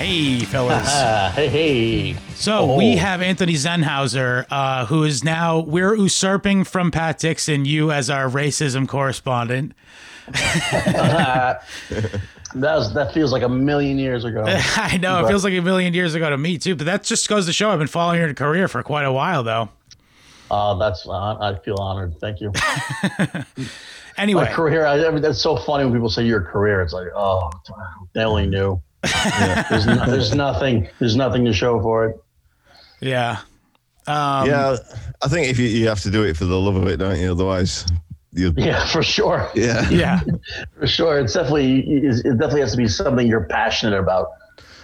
Hey, fellas. Hey, hey. So Oh. we have Anthony Zenhauser, uh, who is now we're usurping from Pat Dixon you as our racism correspondent. That was that feels like a million years ago. I know it feels like a million years ago to me too, but that just goes to show I've been following your career for quite a while, though. Uh, that's uh, I feel honored. Thank you. Anyway, My career. I, I mean, that's so funny when people say your career. It's like, oh, they only knew. There's, no, there's nothing. There's nothing to show for it. yeah, um, yeah, I think if you, you have to do it for the love of it, don't you? Otherwise, you Yeah, for sure. yeah. yeah, For sure. It's definitely. It definitely has to be something you're passionate about.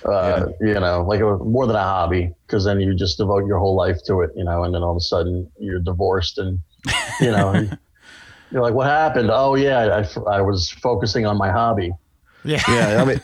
Uh, You know, like a, more than a hobby, because then you just devote your whole life to it. You know, and then all of a sudden you're divorced, and you know, you're like, what happened? Oh yeah, I, I was focusing on my hobby. yeah, yeah, I mean,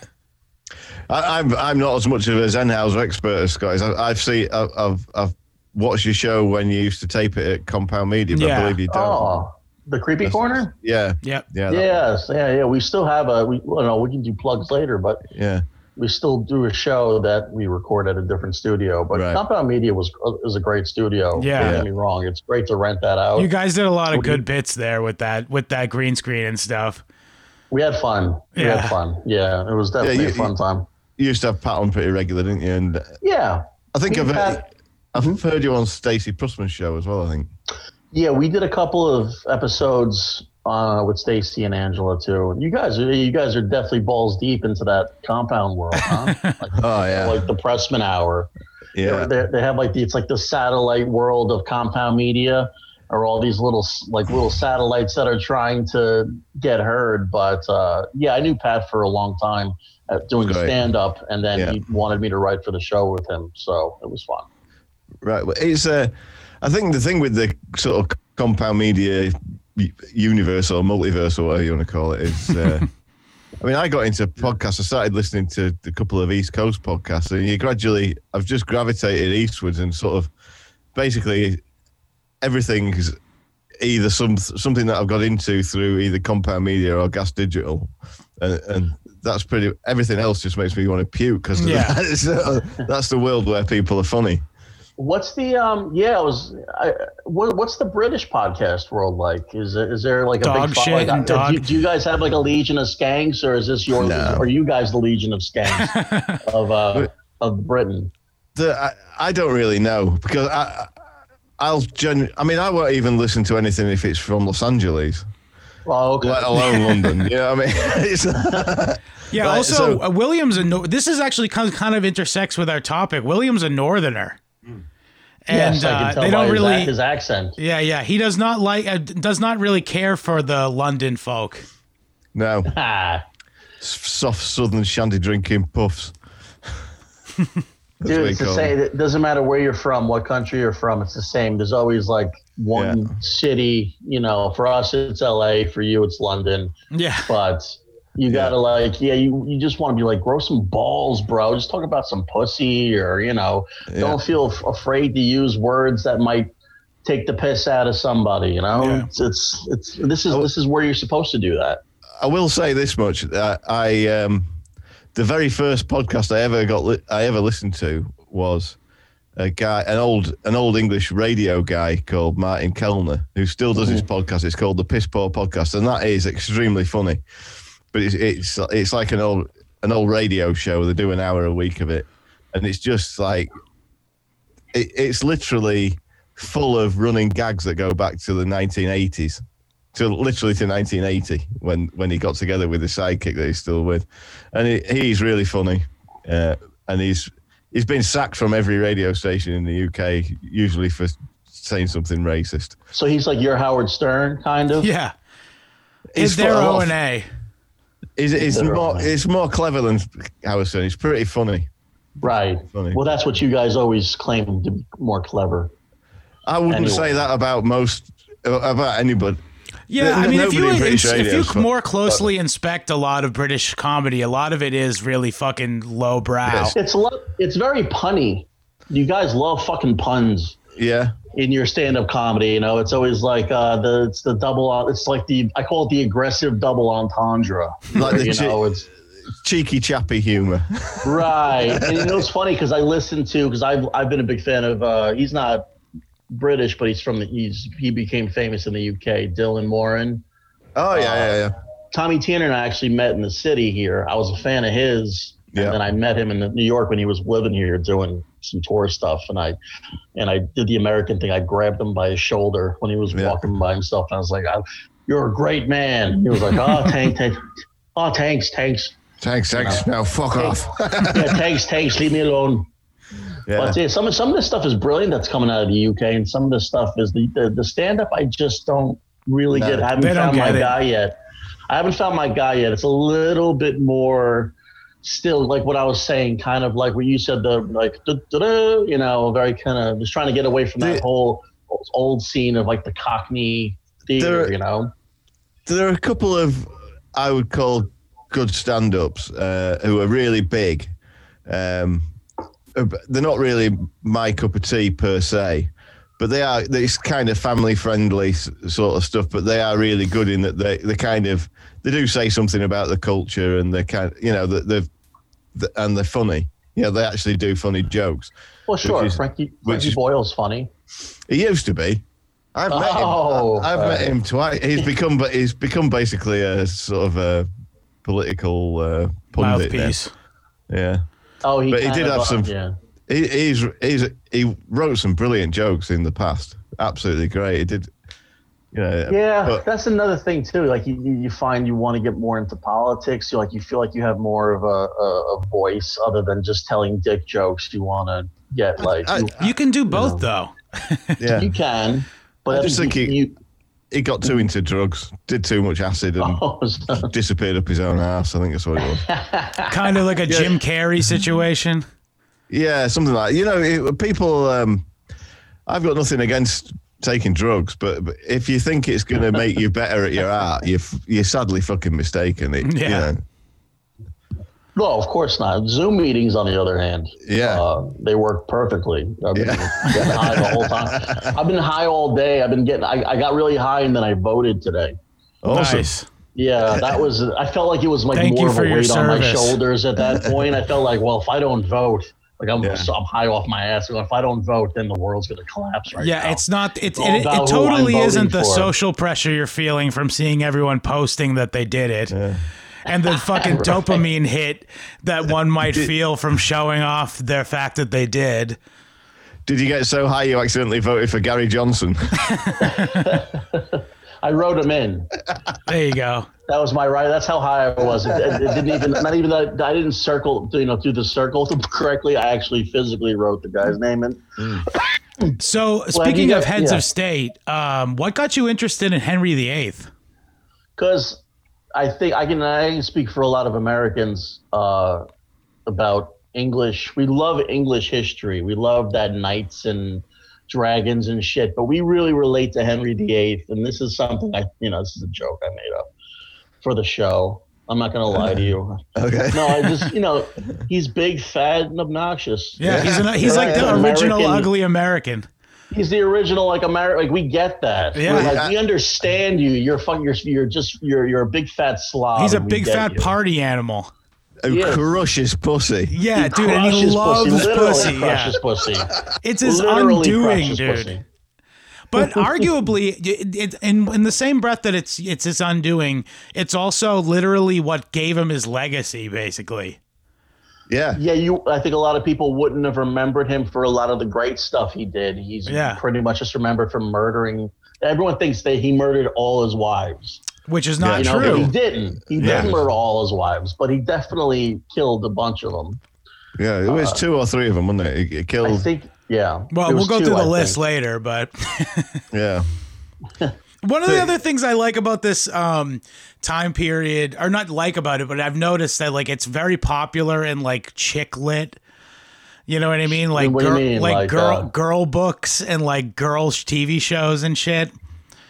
I, I'm I'm not as much of a Zenhauser expert as Scott is. I, I've seen I've, I've I've watched your show when you used to tape it at Compound Media, but Yeah. I believe you don't. Oh, the creepy corner. Yeah, yep. yeah, that- Yes, yeah, yeah. We still have a. We, well, no, we can do plugs later, but yeah. we still do a show that we record at a different studio. But Right. Compound Media was uh, is a great studio. Yeah. Don't get me wrong. It's great to rent that out. You guys did a lot of What do you- good bits there with that with that green screen and stuff. we had fun. We had fun. Yeah, it was definitely you- a fun time. You used to have Pat on pretty regular, didn't you? And Yeah, I think I've and heard, Pat- I've heard you on Stacey Pressman's show as well. I think. yeah. We did a couple of episodes uh, with Stacy and Angela too. You guys, are you guys are definitely balls deep into that compound world, huh? like, Oh yeah, like the Pressman Hour. yeah. They, they have like the, it's like the satellite world of compound media or all these little like little satellites that are trying to get heard but uh, yeah i knew pat for a long time uh, doing Great. stand up and then Yeah. he wanted me to write for the show with him so it was fun Right. Well, it's uh, I think the thing with the sort of compound media universe or multiverse or whatever you want to call it is. Uh, I mean, I got into podcasts. I started listening to a couple of East Coast podcasts, and you gradually, I've just gravitated eastwards and sort of basically everything's either some something that I've got into through either compound media or gas digital, and, and that's pretty. Everything else just makes me want to puke because Yeah. that's, that's the world where people are funny. what's the um yeah it was I, what, what's the british podcast world like is it is there like a Dog big fo- shit like, and uh, dog- do, do you guys have like a legion of skanks or is this your No. are you guys the legion of skanks of uh of britain the, I, I don't really know because I, I'll genu- I mean, I won't even listen to anything if it's from Los Angeles, oh okay let alone London. You know what I mean? Yeah. Right, also, so- uh, William's a no- this is actually kind of, kind of intersects with our topic. William's a northerner, and yes, I uh, can tell they by don't his, really. ac- his accent yeah, yeah. He does not like uh, does not really care for the London folk. no, soft southern shandy drinking puffs. That's Dude, he it's the same. them. It doesn't matter where you're from, what country you're from. It's the same. There's always like one Yeah. city. You know, for us it's L.A. For you it's London. Yeah, But you Yeah. gotta like, yeah, you you just want to be like, grow some balls, bro. Just talk about some pussy, or you know, Yeah. don't feel f- afraid to use words that might take the piss out of somebody. You know, Yeah. it's, it's it's this is this is where you're supposed to do that. I will say this much: uh, I um, the very first podcast I ever got li- I ever listened to was a guy, an old an old English radio guy called Martin Kelner, who still does his mm. podcast. It's called the Piss Poor Podcast, and that is extremely funny. But it's it's it's like an old an old radio show. They do an hour a week of it, and it's just like it, it's literally full of running gags that go back to the 1980s to literally to 1980 when when he got together with his sidekick that he's still with, and he, he's really funny, uh, and he's he's been sacked from every radio station in the UK, usually for saying something racist. So he's like your Howard Stern, kind of. yeah. Is their fu- O and A? It's, it's more it's more clever than Howard Stern. It's pretty funny. Right. Funny. Well, that's what you guys always claim to be more clever. I wouldn't Anyway. say that about most about anybody. Yeah, There- I mean, if you in if you more closely inspect a lot of British comedy, a lot of it is really fucking lowbrow. Yes. It's lo- it's very punny. You guys love fucking puns Yeah, in your stand-up comedy. You know, it's always like uh, the it's the double. It's like the I call it the aggressive double entendre. Like where, the you chi- know, it's cheeky chappy humor. right. And you know it's funny because I listen to because I've I've been a big fan of. uh He's not British, but he's from the. He's he became famous in the UK. Dylan Moran. Oh yeah, yeah, uh, yeah. Tommy Tanner and I actually met in the city here. I was a fan of his, Yeah. and then I met him in New York when he was living here doing some tour stuff. And I, and I did the American thing. I grabbed him by his shoulder when he was Yeah. walking by himself, and I was like, "You're a great man." He was like, "Oh, tank, tank, oh, thanks, thanks, Thanks, thanks. Now fuck off. yeah, thanks, thanks. Leave me alone." Yeah. But yeah, some of some of this stuff is brilliant that's coming out of the UK, and some of this stuff is the the, the stand up. I just don't really No, get. I haven't they don't found my it. guy yet. I haven't found my guy yet. It's a little bit more still like what I was saying, kind of like what you said the like duh, duh, duh, you know, very kind of just trying to get away from that The- whole old scene of like the Cockney theater, There- you know. there are a couple of I would call good stand-ups uh, who are really big. Um, they're not really my cup of tea per se, but they are. It's kind of family-friendly sort of stuff. But they are really good in that they they kind of they do say something about the culture and they kind you know that they've the, and they're funny. Yeah, they actually do funny jokes. Well, sure, is- Frankie, Frankie is- Boyle's funny. He used to be. I've met Oh, him. I- I've met him twice. He's become, but he's become basically a sort of a political uh, pundit. now. Mouthpiece. Yeah, Oh, he, But he did have some- Yeah. he, he's he's he wrote some brilliant jokes in the past. Absolutely great. He did. You know, Yeah, but- that's another thing too. Like you, you you find you want to get more into politics. You like you feel like you have more of a, a, a voice other than just telling dick jokes. You want to get like I- you, You can do both though. yeah. you can, but I just think you, he- got too into drugs, did too much acid, and oh, so- disappeared up his own ass. I think that's what it was. Kind of like a Jim Carrey situation. Yeah, something like you know, it, people. Um, I've got nothing against taking drugs, but, but if you think it's going to make you better at your art, you're you're sadly fucking mistaken. It, Yeah. You know, no, of course not. Zoom meetings, on the other hand, Yeah. uh, they work perfectly. I've been Yeah. getting high the whole time. I've been high all day. I've been getting. I, I got really high and then I voted today. awesome. Nice. Yeah, that was. I felt like it was like Thank more of a your weight on my shoulders at that point. I felt like, well, if I don't vote, like I'm, Yeah. so I'm high off my ass. If I don't vote, then the world's gonna collapse right Yeah, now. it's not. It, It's it, it, about who I'm totally isn't the for. social pressure you're feeling from seeing everyone posting that they did it, and the fucking dopamine hit that one might feel from showing off their fact that they did. Did you get so high you accidentally voted for Gary Johnson? I wrote him in. There you go. That was my right. That's how high I was. It, it, it didn't even. Not even that. I didn't circle. You know, through the circle correctly. I actually physically wrote the guy's name in. So speaking you of heads yeah. of state, um, what got you interested in Henry VIII? because I think I can I can speak for a lot of Americans uh, about English. We love English history. We love that knights and dragons and shit, but we really relate to Henry VIII. And this is something I, you know, this is a joke I made up for the show. I'm not gonna lie to you. Okay. No, I just, you know, he's big, fat, and obnoxious. Yeah, he's an, he's like the original American- ugly American. He's the original, like America. Like we get that. Yeah. We're like we understand you. You're fucking. You're, you're just. You're. You're a big fat slob. He's a big fat you. party animal. Who Yes. crushes pussy? Yeah, He dude, and he loves pussy. Literally pussy. Yeah, crushes pussy. it's his Literally undoing, dude. pussy. But arguably, it, it, in in the same breath that it's it's his undoing, it's also literally what gave him his legacy, basically. Yeah. Yeah, you. I think a lot of people wouldn't have remembered him for a lot of the great stuff he did. He's Yeah. pretty much just remembered for murdering. Everyone thinks that he murdered all his wives. Which is not You know, true. he didn't. He Yeah. didn't murder all his wives, but he definitely killed a bunch of them. Yeah. It was uh, two or three of them, wasn't it? It- It I killed. think. Yeah. Well, we'll go two, through the I list think. later, but Yeah. one of the other things I like about this um, time period, or not like about it, but I've noticed that like it's very popular in like chick lit. You know what I mean? Like What girl, mean? like, Like, girl uh, girl books and like girls TV shows and shit.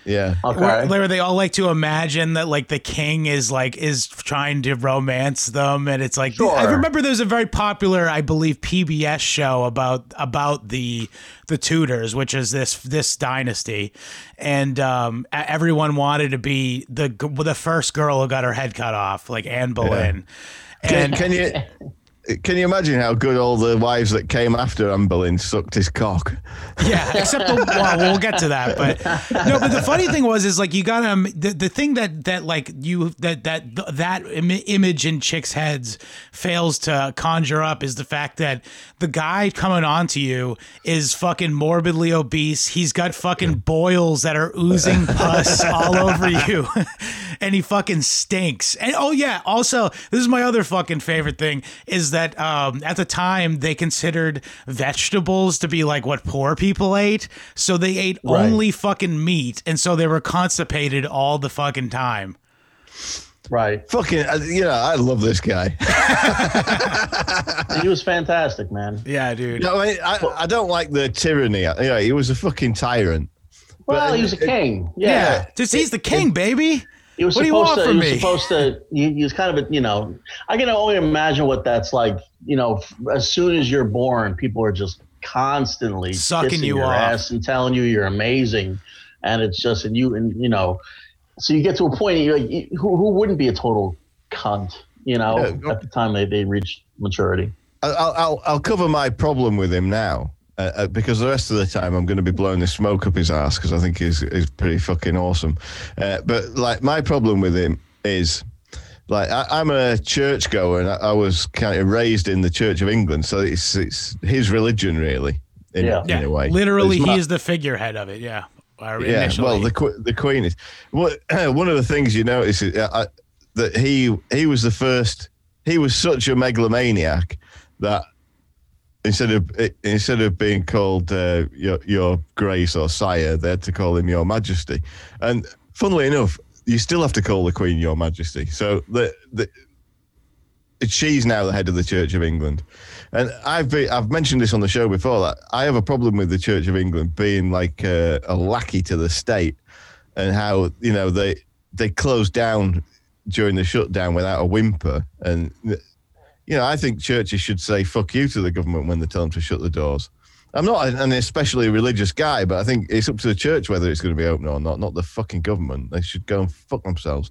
Yeah. Okay. Where, where they all like to imagine that like the king is like is trying to romance them, and it's like I remember there's a very popular, I believe, PBS show about about the the Tudors, which is this this dynasty, and um, everyone wanted to be the the first girl who got her head cut off, like Anne Boleyn. Can, And can you can you imagine how good all the wives that came after Boleyn sucked his cock? Yeah, except the well, we'll get to that. But no, but the funny thing was is like you got to um, the, the thing that that like you that that that Im- image in chicks' heads fails to conjure up is the fact that the guy coming on to you is fucking morbidly obese. He's got fucking boils that are oozing pus all over you, and he fucking stinks. And oh yeah, also this is my other fucking favorite thing is that um, at the time they considered vegetables to be like what poor people ate, so they ate Right. only fucking meat, and so they were constipated all the fucking time. Right. Fucking, uh, you know, I love this guy. he was fantastic, man. Yeah, dude. No, I, I, I don't like the tyranny. You know, he was a fucking tyrant. Well, But- he was a king. Yeah, Yeah. just he's the king, baby. He was What do you supposed want to. from he was me? supposed to. You, you was kind of a. You know, I can only imagine what that's like. You know, as soon as you're born, people are just constantly Sucking you your off. ass and telling you you're amazing, and it's just and you and you know, so you get to a point. You're like, who who wouldn't be a total cunt? You know, Yeah. at the time they they reach maturity. I'll, I'll, I'll cover my problem with him now. Uh, uh, because the rest of the time I'm going to be blowing the smoke up his ass because I think he's, he's pretty fucking awesome. Uh, but like my problem with him is like I, I'm a church goer and I, I was kind of raised in the Church of England, so it's it's his religion really. In, Yeah. in Yeah, a way, literally, It's he my- is the figurehead of it. Yeah. Or yeah, well, the the Queen is. What one of the things you notice is uh, I, that he he was the first. He was such a megalomaniac that instead of instead of being called uh, your your Grace or Sire, they had to call him Your Majesty. And funnily enough, you still have to call the Queen Your Majesty. So the the. She's now the head of the Church of England, and I've been, I've mentioned this on the show before that I have a problem with the Church of England being like a, a lackey to the state, and how you know they they closed down during the shutdown without a whimper, and you know I think churches should say fuck you to the government when they tell them to shut the doors. I'm not an especially religious guy, but I think it's up to the church whether it's going to be open or not, not the fucking government. They should go and fuck themselves.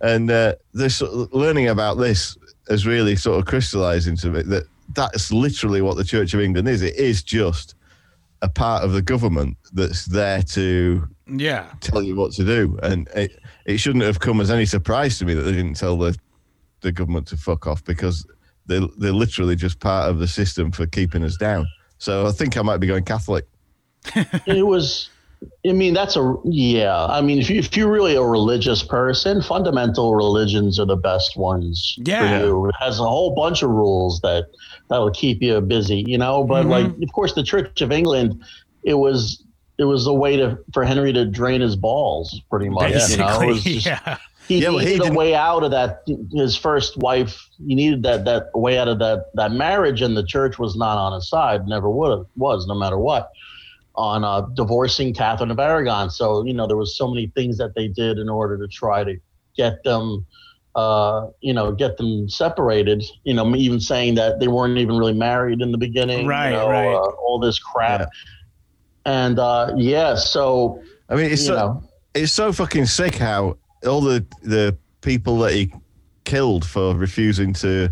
And uh, this learning about this has really sort of crystallized into it that that's literally what the Church of England is. It is just a part of the government that's there to yeah. tell you what to do. And it, it shouldn't have come as any surprise to me that they didn't tell the, the government to fuck off because they, they're literally just part of the system for keeping us down. So I think I might be going Catholic. it was i mean that's a yeah i mean if, you, if you're really a religious person fundamental religions are the best ones Yeah. for you it has a whole bunch of rules that that will keep you busy you know but Mhm. like of course the church of england it was it was a way to for henry to drain his balls pretty much you know Basically, it was just, yeah. He Yeah, well, he needed a way out of that. His first wife, he needed that that way out of that that marriage, and the church was not on his side. Never would have was, no matter what. On uh, divorcing Catherine of Aragon, so you know there was so many things that they did in order to try to get them, uh, you know, get them separated. You know, even saying that they weren't even really married in the beginning. Right, you know, right. Uh, all this crap, and uh, yeah, so I mean, it's you so, know, it's so fucking sick how all the the people that he killed for refusing to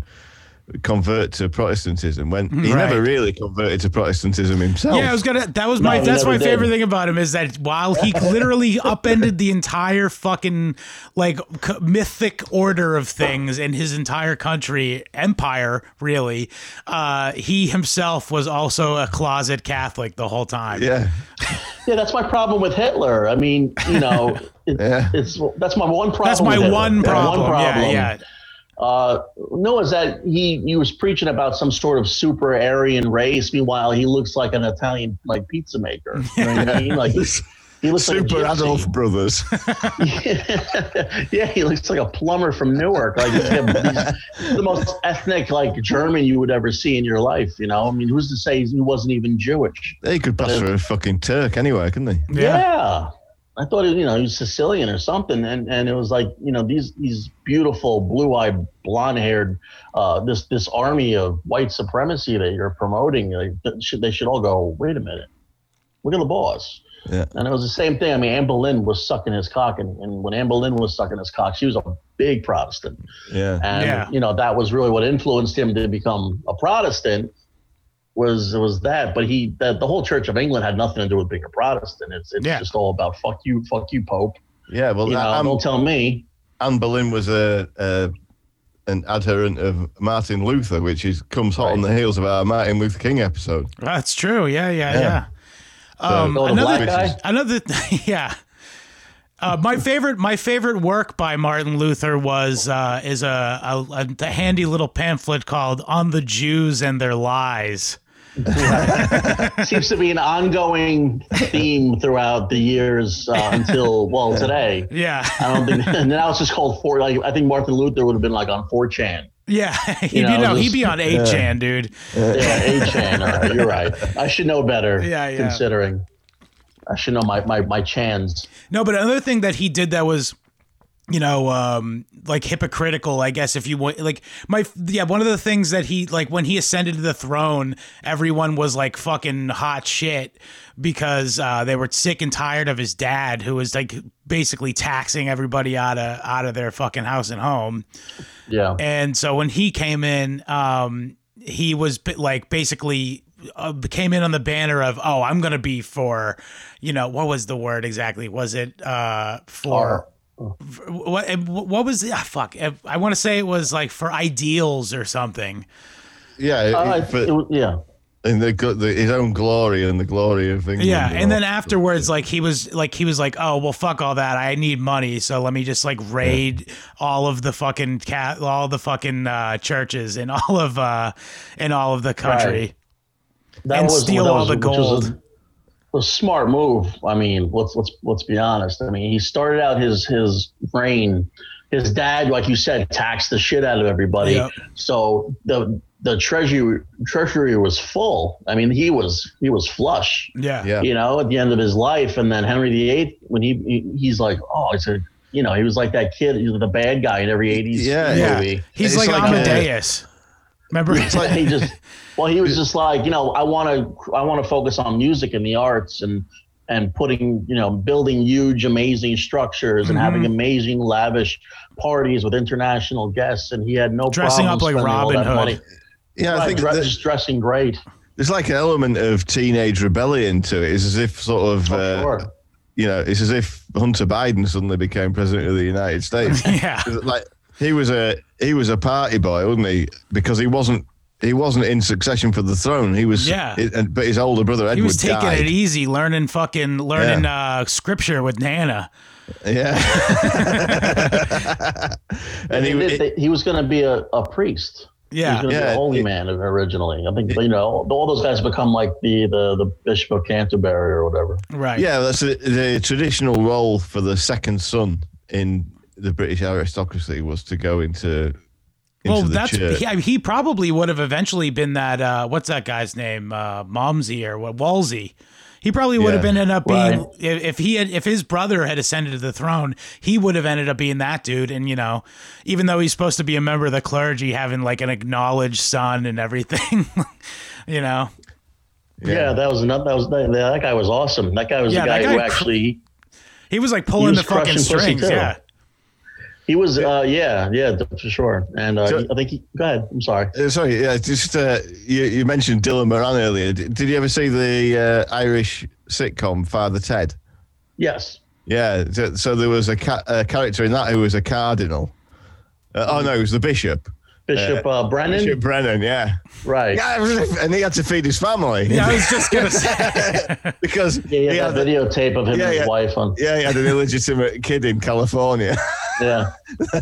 convert to Protestantism when he Right. never really converted to Protestantism himself. Yeah, I was gonna. That was my. No, that's my did. favorite thing about him is that while he literally upended the entire fucking like c- mythic order of things in his entire country empire, really, uh, he himself was also a closet Catholic the whole time. yeah, Yeah, that's my problem with Hitler. I mean, you know, it, Yeah. it's that's my one problem. That's my with Hitler. one problem. Yeah, yeah. Uh, no, is that he he was preaching about some sort of super Aryan race. Meanwhile, he looks like an Italian like pizza maker. You know what I mean? Like he, he looks Super like. Adolf brothers. yeah, he looks like a plumber from Newark. Like he's, he's the most ethnic like German you would ever see in your life. You know, I mean, who's to say he wasn't even Jewish? they could pass for a fucking Turk anyway, couldn't they? Yeah. Yeah. I thought you know he was Sicilian or something, and, and it was like you know these these beautiful blue-eyed, blonde-haired, uh, this this army of white supremacy that you're promoting. Like, that should, they should all go. Wait a minute, look at the boss. Yeah. And it was the same thing. I mean, Anne Boleyn was sucking his cock, and, and when Anne Boleyn was sucking his cock, she was a big Protestant. Yeah. And Yeah. you know that was really what influenced him to become a Protestant. Was was that? But he the, the whole Church of England had nothing to do with being a Protestant. It's it's Yeah. just all about fuck you, fuck you, Pope. Yeah. Well, You know, don't tell me. Anne Boleyn was a, a an adherent of Martin Luther, which is comes hot on the heels of our Martin Luther King episode. That's true. Yeah, yeah, yeah. Yeah. Um, Oh, another, black guy? another, yeah. Uh, my favorite, my favorite work by Martin Luther was uh, is a, a, a handy little pamphlet called "On the Jews and Their Lies." Seems to be an ongoing theme throughout the years uh, until well today. Yeah, I don't think. And now it's just called four. Like I think Martin Luther would have been like on 4chan. yeah. he'd, You you know, know, he'd be on 8chan, dude. Yeah, 8chan. All right, you're right. I should know better. Yeah, yeah. Considering, I should know my my my chans. No, but another thing that he did that was, you know, um, like hypocritical, I guess, if you want, like my, yeah, one of the things that he, like when he ascended to the throne, everyone was like fucking hot shit because uh, they were sick and tired of his dad, who was like basically taxing everybody out of out of their fucking house and home. Yeah. And so when he came in, um, he was like basically uh, came in on the banner of, oh, I'm going to be for, you know, what was the word exactly? Was it uh, for. What what was it? Ah, fuck! I want to say it was like for ideals or something. Yeah. Uh, it- but it yeah. And the, go- the his own glory and the glory of England. Yeah, and then all. afterwards, like he was like he was like, oh well, fuck all that. I need money, so let me just like raid all of the fucking cat, all the fucking uh, churches in all of uh in all of the country. That And steal all the which was gold. A, a smart move. I mean, let's let's let's be honest. I mean, he started out his his reign. His dad, like you said, taxed the shit out of everybody. Yep. So the the treasury treasury was full. I mean, he was he was flush. Yeah, Yeah. You know, at the end of his life, and then Henry VIII, when he, he he's like, oh, it's a you know, he was like that kid, he was the bad guy in every '80s Yeah, yeah. movie. He's It's like, like, Amadeus. Remember? Like, he just well he was just like you know i want to i want to focus on music and the arts and and putting you know building huge amazing structures and having amazing lavish parties with international guests and he had no Dressing problem up like Robin Hood. money. yeah, I think dre- that- just dressing great there's like an element of teenage rebellion to it. It's as if sort of, Oh, uh, sure. you know, it's as if Hunter Biden suddenly became president of the United States. yeah, like he was a he was a party boy, wasn't he? Because he wasn't he wasn't in succession for the throne. He was, Yeah. it- and- but his older brother Edward he was taking died. it easy, learning fucking learning uh, scripture with Nana. Yeah, and he, he, did- he was going to be a, a priest Yeah, he was Yeah, going to be a holy it- man originally i think you know all those guys become like the the, the bishop of canterbury or whatever right. yeah, that's a, the traditional role for the second son in the British aristocracy was to go into into Well, the that's he, he probably would have eventually been that. Uh, what's that guy's name? Uh, Momsey or what? Wolsey. He probably would have Yeah. been ended up being Right. if, if he had if his brother had ascended to the throne, he would have ended up being that dude. And you know, even though he's supposed to be a member of the clergy, having like an acknowledged son and everything, you know. Yeah, that was another. That was that, that guy was awesome. That guy was Yeah, the guy, that who cr- actually He was like pulling was the fucking strings. Yeah. He was. Uh, yeah, yeah, for sure. And uh, So- I think he. Go ahead. I'm sorry. Uh, sorry, yeah, just uh, you, you mentioned Dylan Moran earlier. Did, did you ever see the uh, Irish sitcom Father Ted? Yes. Yeah, so, so there was a, ca- a character in that who was a cardinal. Uh, oh no, it was the bishop. Bishop uh, Brennan. Bishop Brennan, yeah. Right. Yeah, and he had to feed his family. Yeah, I was just gonna say. because Yeah, he he had had, that videotape of him Yeah, and his yeah. wife on. yeah, he had an illegitimate kid in California. Yeah.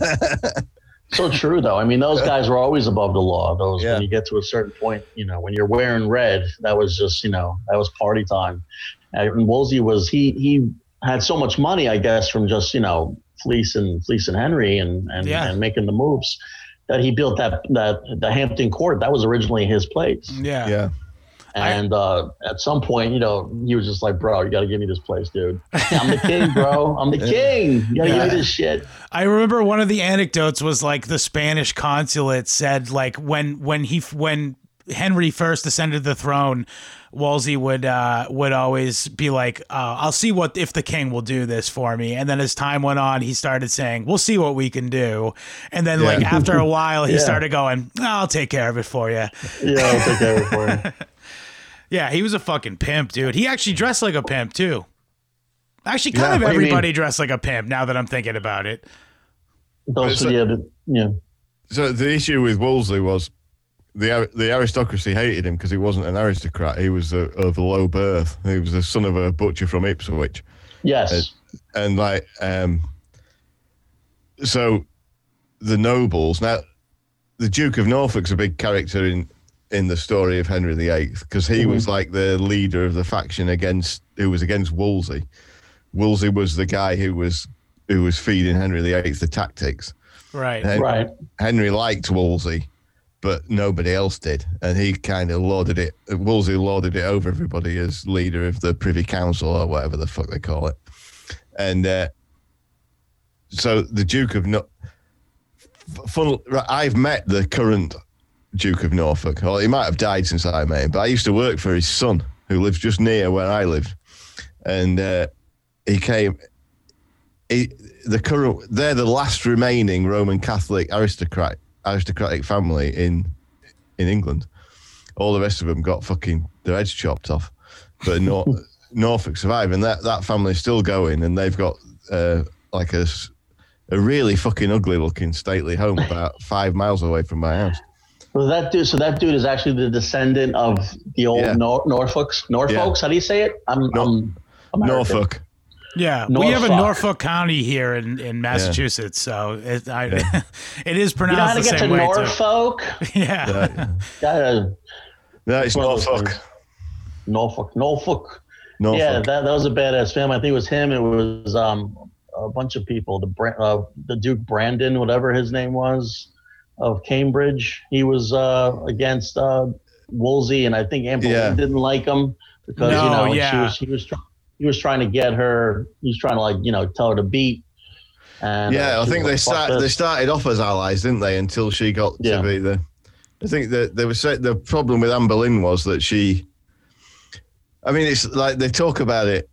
so true, though. I mean, those guys were always above the law. Those Yeah. when you get to a certain point, you know, when you're wearing red, that was just, you know, that was party time. And Wolsey was he he had so much money, I guess, from just you know Fleece and Fleece and Henry and and, Yeah. and making the moves that he built that that the Hampton Court. That was originally his place. Yeah. yeah. And uh, at some point, you know, he was just like, "Bro, you got to give me this place, dude. I'm the king, bro. I'm the king. You got to Yeah. give me this shit." I remember one of the anecdotes was like the Spanish consulate said like when when he when Henry first ascended the throne, Wolsey would uh, would always be like, uh, "I'll see what if the king will do this for me." And then as time went on, he started saying, "We'll see what we can do." And then like after a while, he Yeah. started going, "I'll take care of it for you." Yeah, I'll take care of it for you. Yeah, he was a fucking pimp, dude. He actually dressed like a pimp too. Actually, kind Yeah, of what do you mean? everybody dressed like a pimp. Now that I'm thinking about it. Those, So- yeah, the, yeah. So the issue with Wolsey was the the aristocracy hated him because he wasn't an aristocrat. He was a, of low birth. He was the son of a butcher from Ipswich, Yes. and like um. So, the nobles now, the Duke of Norfolk's a big character in in the story of Henry VIII because he was like the leader of the faction against who was against Wolsey. Wolsey was the guy who was who was feeding Henry VIII the tactics. Right. Hen- right. Henry liked Wolsey, but nobody else did, and he kind of lauded it. Wolsey lauded it over everybody as leader of the Privy Council or whatever the fuck they call it. And uh, so the Duke of no- f- fun, I've met the current Duke of Norfolk. Well, he might have died since I met him, but I used to work for his son, who lives just near where I live, and uh, he came. He, the current, they're the last remaining Roman Catholic aristocrat aristocratic family in in England. All the rest of them got fucking their heads chopped off, but Nor- Norfolk survived, and that that family's still going, and they've got uh, like a a really fucking ugly looking stately home about five miles away from my house. So that dude, so that dude is actually the descendant of the old Yeah. Nor- Norfolks. Norfolks, how do you say it? I'm, Nor- I'm. Norfolk. Yeah, we have a Norfolk. Norfolk County here in, in Massachusetts, so it, I, it is You know how pronounced to the get to same way Norfolk? too. Yeah, Uh, Gotta, no, it's One of those Norfolk. Norfolk, Norfolk. Norfolk. Yeah, that, that was a badass family. I think it was him. It was um, a bunch of people. The uh, the Duke Brandon, whatever his name was, of Cambridge. He was uh, against uh, Wolsey, and I think Anne Boleyn Yeah. didn't like him because No, you know she was he was trying he was trying to get her. He was trying to like you know tell her to beat. And Yeah, uh, I think they like, "Fuck start, they started off as allies, didn't they? Until she got Yeah. to be the. I think that they were the problem with Anne Boleyn was that she. I mean, it's like they talk about it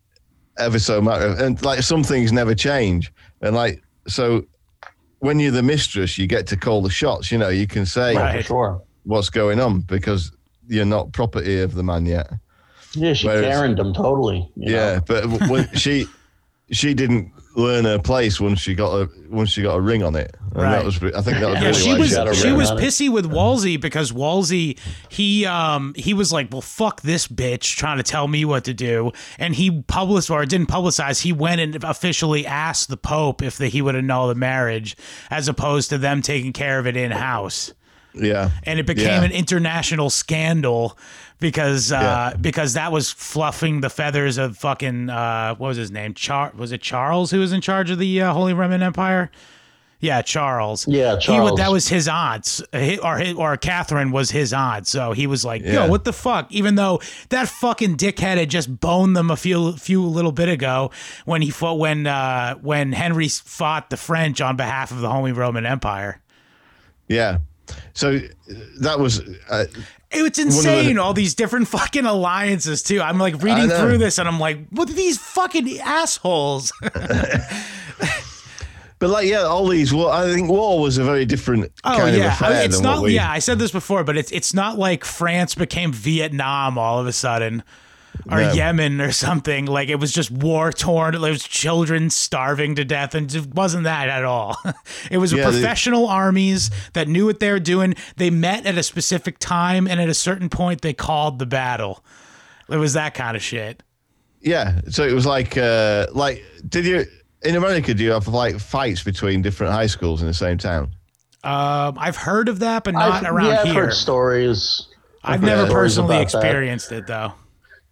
ever so much, and like some things never change, and like so, when you're the mistress, you get to call the shots. You know, you can say Right. sure. what's going on because you're not property of the man yet. Yeah, she Whereas- Karened him totally. Yeah, know? but when she she didn't learn her place once she got a once she got a ring on it, and Right. that was I think that was yeah. really She was she she was on it. pissy with Wolsey because Wolsey he um he was like, well, fuck this bitch trying to tell me what to do, and he published or didn't publicize. He went and officially asked the Pope if the, he would annul the marriage, as opposed to them taking care of it in house. Yeah, and it became Yeah. an international scandal because uh, Yeah. because that was fluffing the feathers of fucking uh, what was his name? Char was it Charles who was in charge of the uh, Holy Roman Empire? Yeah, Charles. Yeah, He Charles. that was his aunt, uh, or his, or Catherine was his aunt. So he was like, "Yo, what the fuck?" Even though that fucking dickhead had just boned them a few few little bit ago when he fought when uh, when Henry fought the French on behalf of the Holy Roman Empire. yeah. So uh, that was uh, It's of the- insane, all these different fucking alliances too. I'm like reading through this and I'm like, what are these fucking assholes? but like yeah, all these. War, I think war was a very different Oh kind yeah, of affair I mean, it's not. we. yeah, I said this before, but it's it's not like France became Vietnam all of a sudden, or No. Yemen or something. Like it was just war torn. There was children starving to death, and it wasn't that at all. it was Yeah, they- professional armies that knew what they were doing. They met at a specific time, and at a certain point, they called the battle. It was that kind of shit. Yeah, so it was like uh, like did you in America? Do you have like fights between different high schools in the same town? Um, I've heard of that, but not I've, around yeah, I've here. heard stories. I've heard never stories personally about that. experienced it though.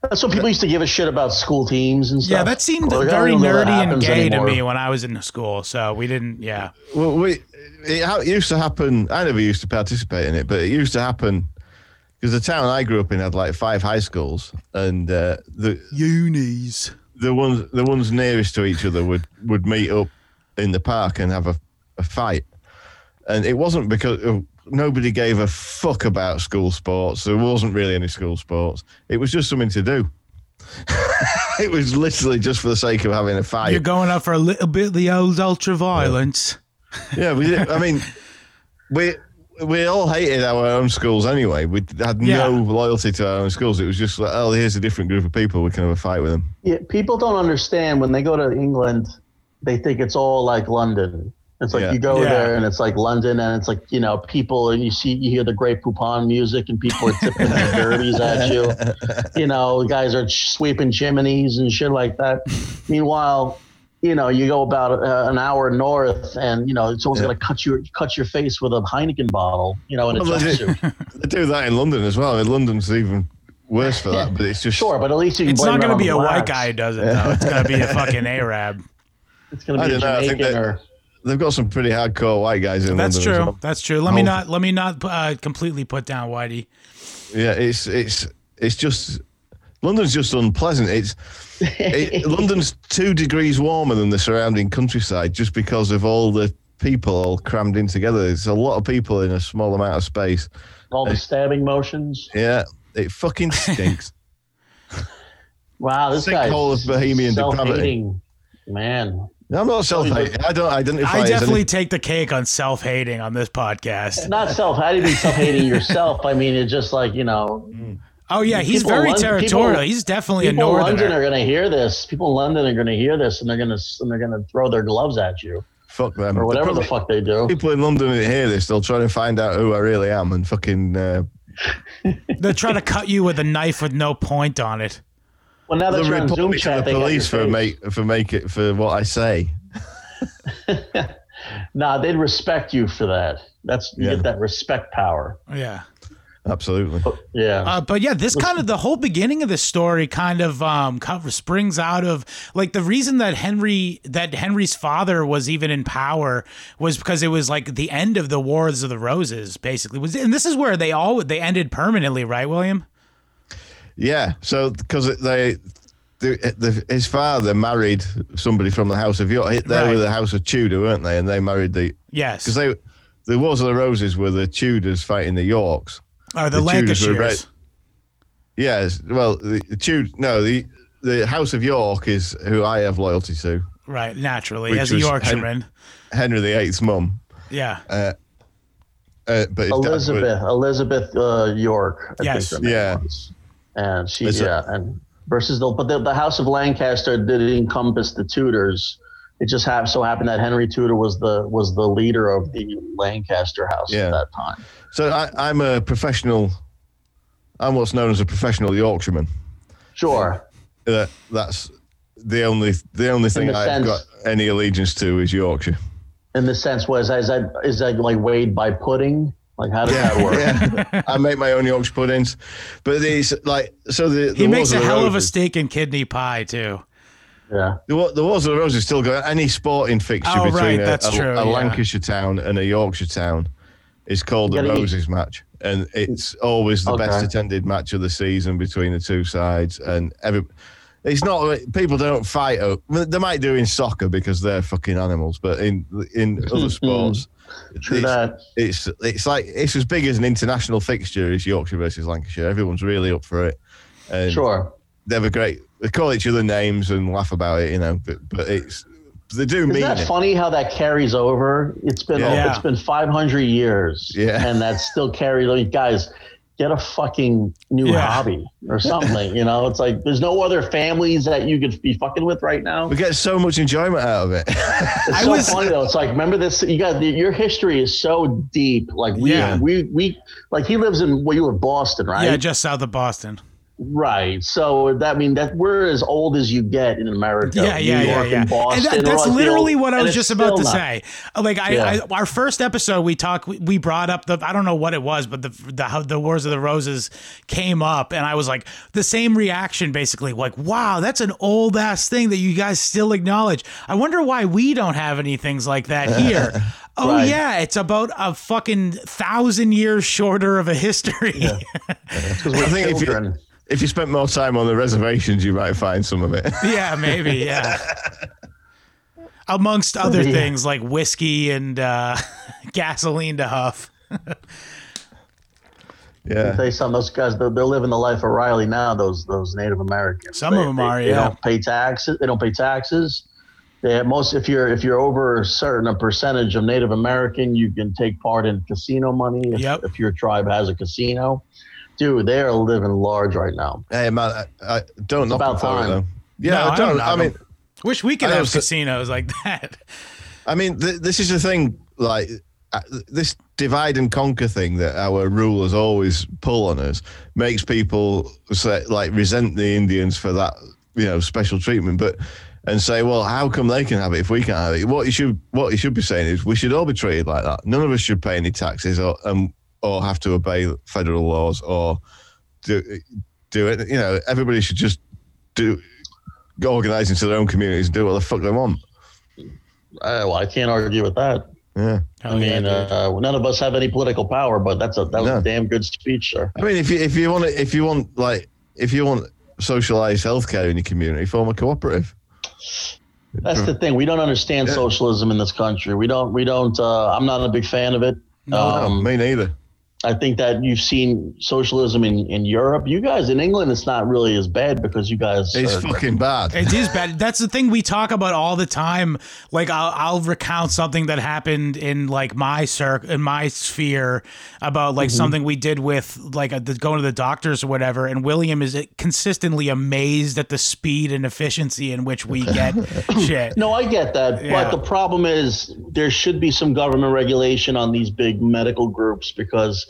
That's what people used to give a shit about school teams and stuff. Yeah, that seemed Like, very don't nerdy and gay anymore. to me when I was in school. So we didn't. Yeah. Well, we it, it used to happen. I never used to participate in it, but it used to happen because the town I grew up in had like five high schools, and uh, the Unis. the ones the ones nearest to each other would would meet up in the park and have a, a fight, and it wasn't because of, nobody gave a fuck about school sports. There wasn't really any school sports. It was just something to do. it was literally just for the sake of having a fight. You're going up for a little bit of the old ultra violence. Yeah, we. Did, I mean, we we all hated our own schools anyway. We had Yeah. no loyalty to our own schools. It was just like, oh, here's a different group of people. We can have a fight with them. Yeah, people don't understand when they go to England, they think it's all like London. It's like Yeah. you go Yeah. there and it's like London and it's like, you know, people and you see you hear the great Poupon music and people are tipping their derbies at you. You know, guys are sweeping chimneys and shit like that. Meanwhile, you know, you go about uh, an hour north and, you know, someone's Yeah. going to cut your cut your face with a Heineken bottle, you know, in a Well, they, jumpsuit. they do that in London as well. I mean, London's even worse for that. But it's just Sure, but at least you can It's not going to be the a white guy who does it, though. It's going to be a fucking Arab. It's going to be a don't know, I think that- or they've got some pretty hardcore white guys in That's London. as true. well. That's true. Let me Oh. not let me not uh, completely put down Whitey. Yeah, it's it's it's just London's just unpleasant. It's it, London's two degrees warmer than the surrounding countryside just because of all the people all crammed in together. There's a lot of people in a small amount of space. all the stabbing motions. Yeah, it fucking stinks. Wow, this guy Sinkhole of bohemian self-hating. Man, I'm not self-hating. I don't identify I definitely any, take the cake on self hating on this podcast. not self. How do you mean self-hating yourself? I mean, it's just like you know, Oh yeah, he's very Lon- territorial. people- he's definitely a northerner. people in London are going to hear this. People in London are going to hear this, and they're going to and they're going to throw their gloves at you fuck them. or whatever the fuck they do. People in London that hear this, they'll try to find out who I really am and fucking. Uh, They're trying to cut you with a knife with no point on it. Well, now that they'll you're on report Zoom to chat, the they got your police for make for make it for what I say. Nah, they'd respect you for that. That's you Yeah. get that respect power. Yeah. Absolutely. Yeah. Uh, but yeah, this kind of the whole beginning of the story kind of um kind of springs out of like the reason that Henry that Henry's father was even in power was because it was like the end of the Wars of the Roses, basically. Was and this is where they all they ended permanently, right, William? Yeah. So because they, the, the, his father married somebody from the House of York. They Right. were the House of Tudor, weren't they? And they married the Yes. because they the Wars of the Roses were the Tudors fighting the Yorks. Or the, the Tudors Lancashires. Yes. Well, the, the Tudor no the the House of York is who I have loyalty to. Right, naturally, Which as a was Yorkshireman. Henry VIII's mum. yeah. Uh, uh, but his dad was- Elizabeth Elizabeth uh, York. I Yes. think Yeah. was. And she Is it- yeah and versus the but the, the House of Lancaster did encompass the Tudors. It just happened so happened that Henry Tudor was the was the leader of the Lancaster house Yeah. at that time. so I, I'm a professional. I'm what's known as a professional Yorkshireman. Sure. That's the only the only thing the I've sense- got any allegiance to is Yorkshire. In the sense was is that is that like weighed by pudding? Like how does that work? yeah. I make my own Yorkshire puddings, but it's like so the, the He makes a of the hell of a steak and kidney pie too. Yeah. The, the Wars of the Roses still going. Any sporting fixture Oh, between right, a, that's a, true, a yeah. Lancashire town and a Yorkshire town is called the You gotta eat- Roses match, and it's always the best attended match of the season between the two sides. And every, it's not people don't fight. o- They might do in soccer because they're fucking animals, but in in other sports, True it's, that. it's it's like it's as big as an international fixture as Yorkshire versus Lancashire. Everyone's really up for it. And Sure. they have a great. They call each other names and laugh about it, you know. But but it's they do Isn't mean that it. funny how that carries over? It's been Yeah. it's been 500 years, Yeah. and that still carries. Like, guys, get a fucking new Yeah. hobby or something. you know, it's like there's no other families that you could be fucking with right now. We get so much enjoyment out of it. It's so was- funny though. It's like remember this. You got your history is so deep. Like we Yeah. we we like he lives in well, you were Boston, right? Yeah, just south of Boston. Right. So that mean that we're as old as you get in America. Yeah, yeah, New yeah, York yeah. and Boston. and that, that's like literally what I was just about to not. say. Uh, like I, Yeah. I, our first episode, we talked, we, we brought up the, I don't know what it was, but the, the the Wars of the Roses came up, and I was like the same reaction, basically, like, wow, that's an old ass thing that you guys still acknowledge. I wonder why we don't have any things like that here. Oh Right. yeah, it's about a fucking thousand years shorter of a history. Because we're I think if you- children. if you spent more time on the reservations, you might find some of it. Yeah, maybe. Yeah. Amongst other Yeah. things like whiskey and uh, gasoline to huff. Yeah. Tell you something, those guys they're, they're living the life of Riley now. Those those Native Americans. Some They- of 'em they- are, They yeah. don't pay taxes. They don't pay taxes. They have most if you're if you're over a certain percentage of Native American, you can take part in casino money. If, Yep. if your tribe has a casino, dude, they are living large right now. Hey man, I, I don't know about them for it time. though. Yeah, No, I I don't. don't I, knock mean, Wish we could I have also- casinos like that. I mean, th- this is the thing. Like uh, this divide and conquer thing that our rulers always pull on us makes people say, like resent the Indians for that, you know, special treatment. But and say, well, how come they can have it if we can't have it? What you should what you should be saying is we should all be treated like that. None of us should pay any taxes or um, or have to obey federal laws or do do it. You know, everybody should just do organize into their own communities and do what the fuck they want. Uh, well, I can't argue with that. Yeah. I mean, uh, none of us have any political power, but that's a that was No. a damn good speech, sir. I mean, if you if you want to, if you want like if you want socialized healthcare in your community, form a cooperative. That's the thing. We don't understand Yeah. socialism in this country. We don't. We don't. Uh, I'm not a big fan of it. No, um, me neither. I think that you've seen socialism in, in Europe. You guys in England, it's not really as bad because you guys. It's are- fucking bad. It is bad. That's the thing we talk about all the time. Like I'll, I'll recount something that happened in like my circ in my sphere about like mm-hmm. something we did with like a, the, going to the doctors or whatever. And William is consistently amazed at the speed and efficiency in which we get shit. no, I get that, Yeah. but the problem is there should be some government regulation on these big medical groups because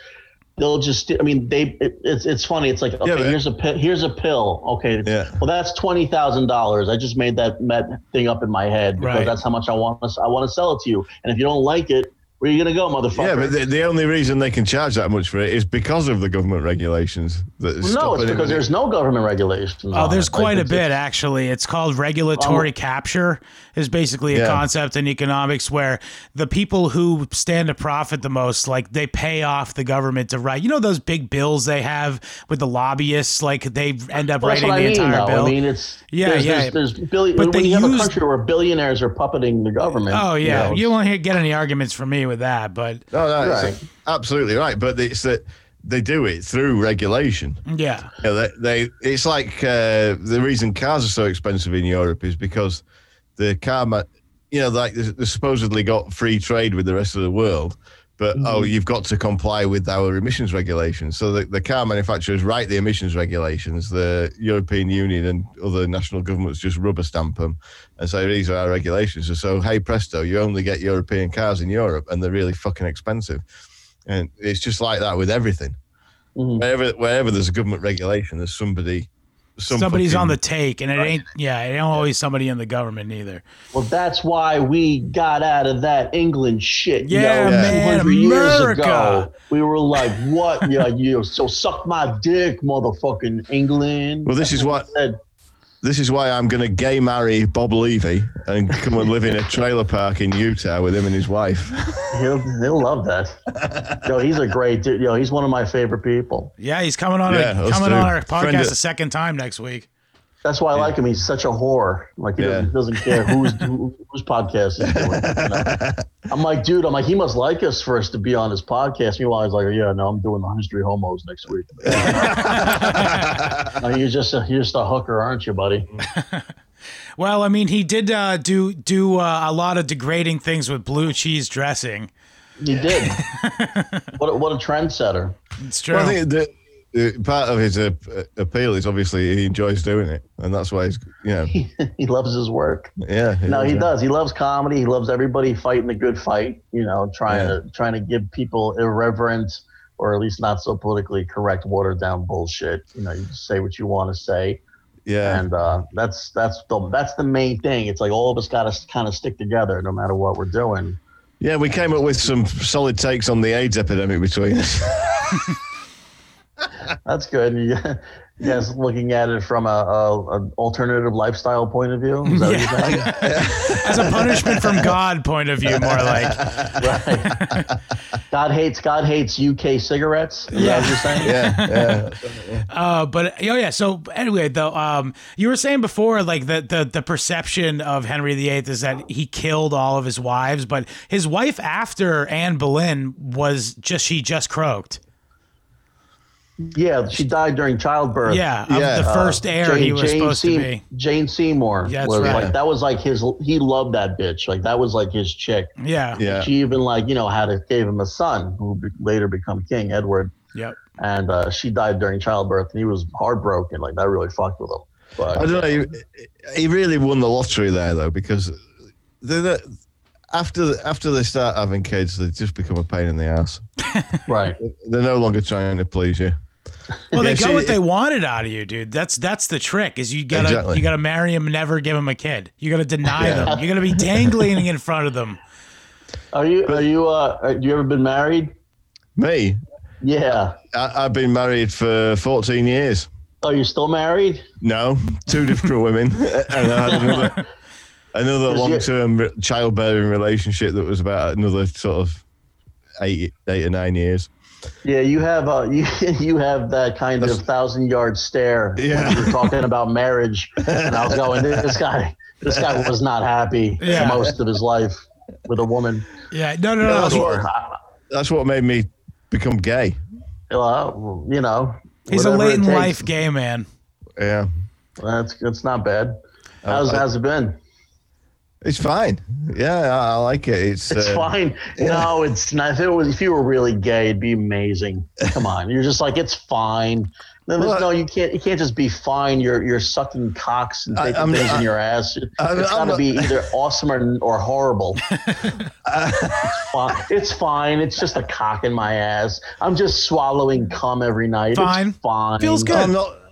they'll just. I mean, they. It, it's it's funny. It's like okay, but- here's a pi- here's a pill. Okay, Yeah. well that's twenty thousand dollars. I just made that med thing up in my head because Right. that's how much I want. To, I want to sell it to you, and if you don't like it, where are you gonna go, motherfucker? Yeah, but the, the only reason they can charge that much for it is because of the government regulations. That Well, no, stop it's it. because there's no government regulations. Oh, there's it. Like, quite a bit actually. It's called regulatory oh. capture. Is basically a Yeah. concept in economics where the people who stand to profit the most, like they pay off the government to write. You know those big bills they have with the lobbyists, like they end up Well, writing the I mean, entire though. bill. I mean, it's Yeah, there's, yeah. There's, there's billion, But when they you have a country where billionaires are puppeting the government. oh yeah, know, you won't hear- get any arguments from me with that. But No, no, Right. absolutely right. But it's that they do it through regulation. yeah, Yeah, they, they it's like uh, the reason cars are so expensive in Europe is because the car, ma- you know, like they supposedly got free trade with the rest of the world, but oh, you've got to comply with our emissions regulations. So the, the car manufacturers write the emissions regulations. The European Union and other national governments just rubber stamp them and say these are our regulations. And so hey presto, you only get European cars in Europe, and they're really fucking expensive. And it's just like that with everything. Mhm. Wherever wherever there's a government regulation, there's somebody. Some somebody's fucking- on the take, and it ain't. Yeah, it ain't always somebody in the government either. Well, that's why we got out of that England shit. you Yeah, know, man, 200 years ago. We were like, what? yeah, you so suck my dick, motherfucking England. Well, this is what Said, this is why I'm going to gay marry Bob Levy and come and live in a trailer park in Utah with him and his wife. he'll, he'll love that. Yo, he's a great dude. Yo, he's one of my favorite people. Yeah, he's coming on. Yeah, a, coming too. on our podcast of- a second time next week. That's why I like him. He's such a whore. Like he Yeah. doesn't, doesn't care who's who, whose podcast is doing. it, you know? I'm like, dude. I'm like, he must like us for us to be on his podcast. Meanwhile, he's like, yeah, no, I'm doing the history homos next week. No, you're just a, you're just a hooker, aren't you, buddy? Well, I mean, he did uh, do do uh, a lot of degrading things with blue cheese dressing. He did. what a, what a trendsetter. It's true. Well, the, the part of his uh, appeal is obviously he enjoys doing it, and that's why he's you know he loves his work. yeah. No, he yeah. does. He loves comedy. He loves everybody fighting a good fight. You know, trying Yeah. to trying to give people irreverent or at least not so politically correct, watered down bullshit. You know, you just say what you want to say, Yeah, and uh, that's that's the that's the main thing. It's like all of us got to kind of stick together, no matter what we're doing. yeah. We came up with some solid takes on the AIDS epidemic between us. That's good. You, Yes, looking at it from a, a an alternative lifestyle point of view. Is that what you're saying? As a punishment from God point of view, more like. Right. God hates God hates UK cigarettes. Is that what you're saying? Yeah, yeah. Uh, but oh yeah. So anyway, though, um, you were saying before, like the the the perception of Henry VIII is that he killed all of his wives, but his wife after Anne Boleyn was just she just croaked. Yeah, she died during childbirth. Yeah, of Yeah. the first heir he was supposed Seym- to be. Jane Seymour. Yeah, that's was right. like that was like his. He loved that bitch. Like that was like his chick. Yeah. Yeah. She even like you know had a, gave him a son who be, later become king Edward, Yep. and uh, she died during childbirth, and he was heartbroken. Like that really fucked with him. But I don't know. He, he really won the lottery there, though, because they're after after they start having kids, they just become a pain in the ass. right. They're no longer trying to please you. Well, they Yeah, got she- what they wanted out of you, dude. That's that's the trick. Is you gotta Exactly. you gotta marry him, never give him a kid. You gotta deny them. You gotta be dangling in front of them. Are you are you uh are, you ever been married? Me, Yeah. I, I've been married for 14 years. Are you still married? No, two different women, and I had another another long term childbearing relationship that was about another sort of eight eight or nine years. Yeah, you have uh you you have that kind of thousand yard stare. when Yeah. You're talking about marriage, and I was going, this guy this guy was not happy Yeah. most of his life with a woman. Yeah. No, no, no. that's Or, That's what made me become gay. uh, you know, He's a late in takes. life gay man. Yeah, That's that's not bad. How's I- how's it been? It's fine. Yeah, I, I like it. It's, It's uh, fine. No, it's not. If it was, if you were really gay, it'd be amazing. Come on, you're just like it's fine. No, Well, no, you can't. You can't just be fine. You're you're sucking cocks and taking I'm- things I- in your ass. I'm- it's got to be either awesome or or horrible. it's fine. It's fine. It's just a cock in my ass. I'm just swallowing cum every night. Fine. It's fine. It feels good.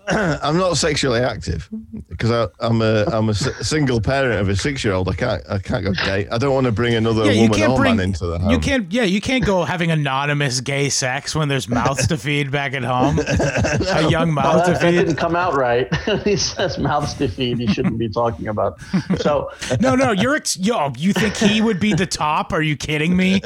I'm not. Sexually active because I'm a I'm a s- single parent of a six year old. I can't I can't go gay. I don't want to bring another Yeah, woman can't or bring man into the home. you can't. Yeah, you can't go having anonymous gay sex when there's mouths to feed back at home. A young mouth that, to that feed. didn't come out right. he says mouths to feed. He shouldn't be talking about. So No, no, you're ex- yo. You think he would be the top? Are you kidding me?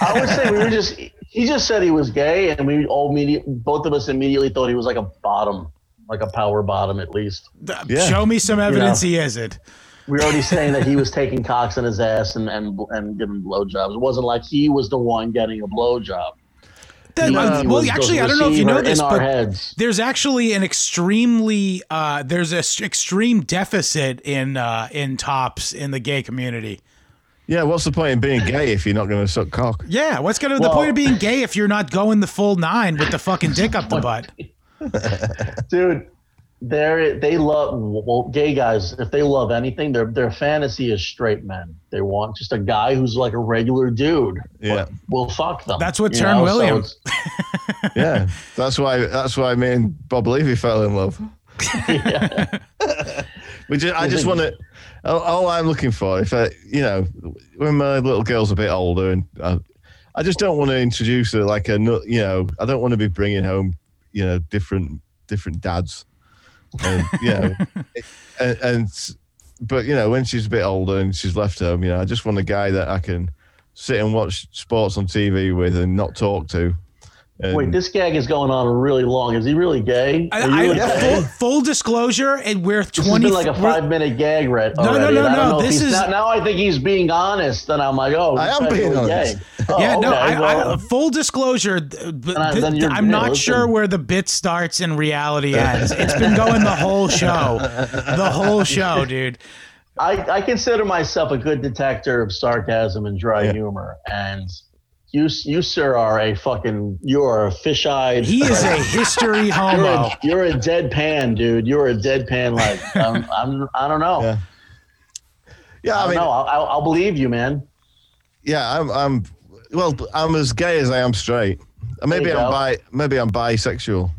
I would say we were just. He just said he was gay, and we all immediate, both of us immediately thought he was like a bottom, like a power bottom at least. Yeah. Show me some evidence know. he isn't. We are already saying that he was taking cocks in his ass and and and giving blowjobs. It wasn't like he was the one getting a blowjob. That- He- uh, he well, actually, I don't know if you know this, but heads. there's actually an extremely uh, there's a s- extreme deficit in uh, in tops in the gay community. Yeah, what's the point in being gay if you're not going to suck cock? Yeah, what's gonna the point of being gay if you're not going the full nine with the fucking dick up the butt? Dude they're they love well gay guys if they love anything their their fantasy is straight men they want just a guy who's like a regular dude Yeah. will fuck them That's what you turned know? So Yeah, that's why that's why me and Bob Levy fell in love. we just, I just want to. All, all I'm looking for, if I, you know, when my little girl's a bit older, and I, I just don't want to introduce her like a, you know, I don't want to be bringing home, you know, different different dads, and you know, and, and but you know, when she's a bit older and she's left home, you know, I just want a guy that I can sit and watch sports on TV with and not talk to. And, wait this gag is going on really long is he really gay I, Are you I- really full, gay? full disclosure, and we're This has been like a five minute gag right No, no, already, no, and I don't no, this is- now, now I think he's being honest and I'm like oh I am being really honest. gay. Oh, yeah, no, okay, I, well, I, full disclosure. th- th- th- I'm not listen. sure where the bit starts and reality ends. It's been going the whole show, the whole show, dude. I, I consider myself a good detector of sarcasm and dry Yeah. humor, and you, you sir, are a fucking you are a fish-eyed. He is a history You're homo. a, you're a deadpan, dude. You're a deadpan. Like I'm, I'm I don't know. Yeah. Yeah, I I don't mean, know. I'll, I'll, I'll believe you, man. yeah, I'm, I'm, well, I'm as gay as I am straight. Maybe I'm go. bi, maybe I'm bisexual.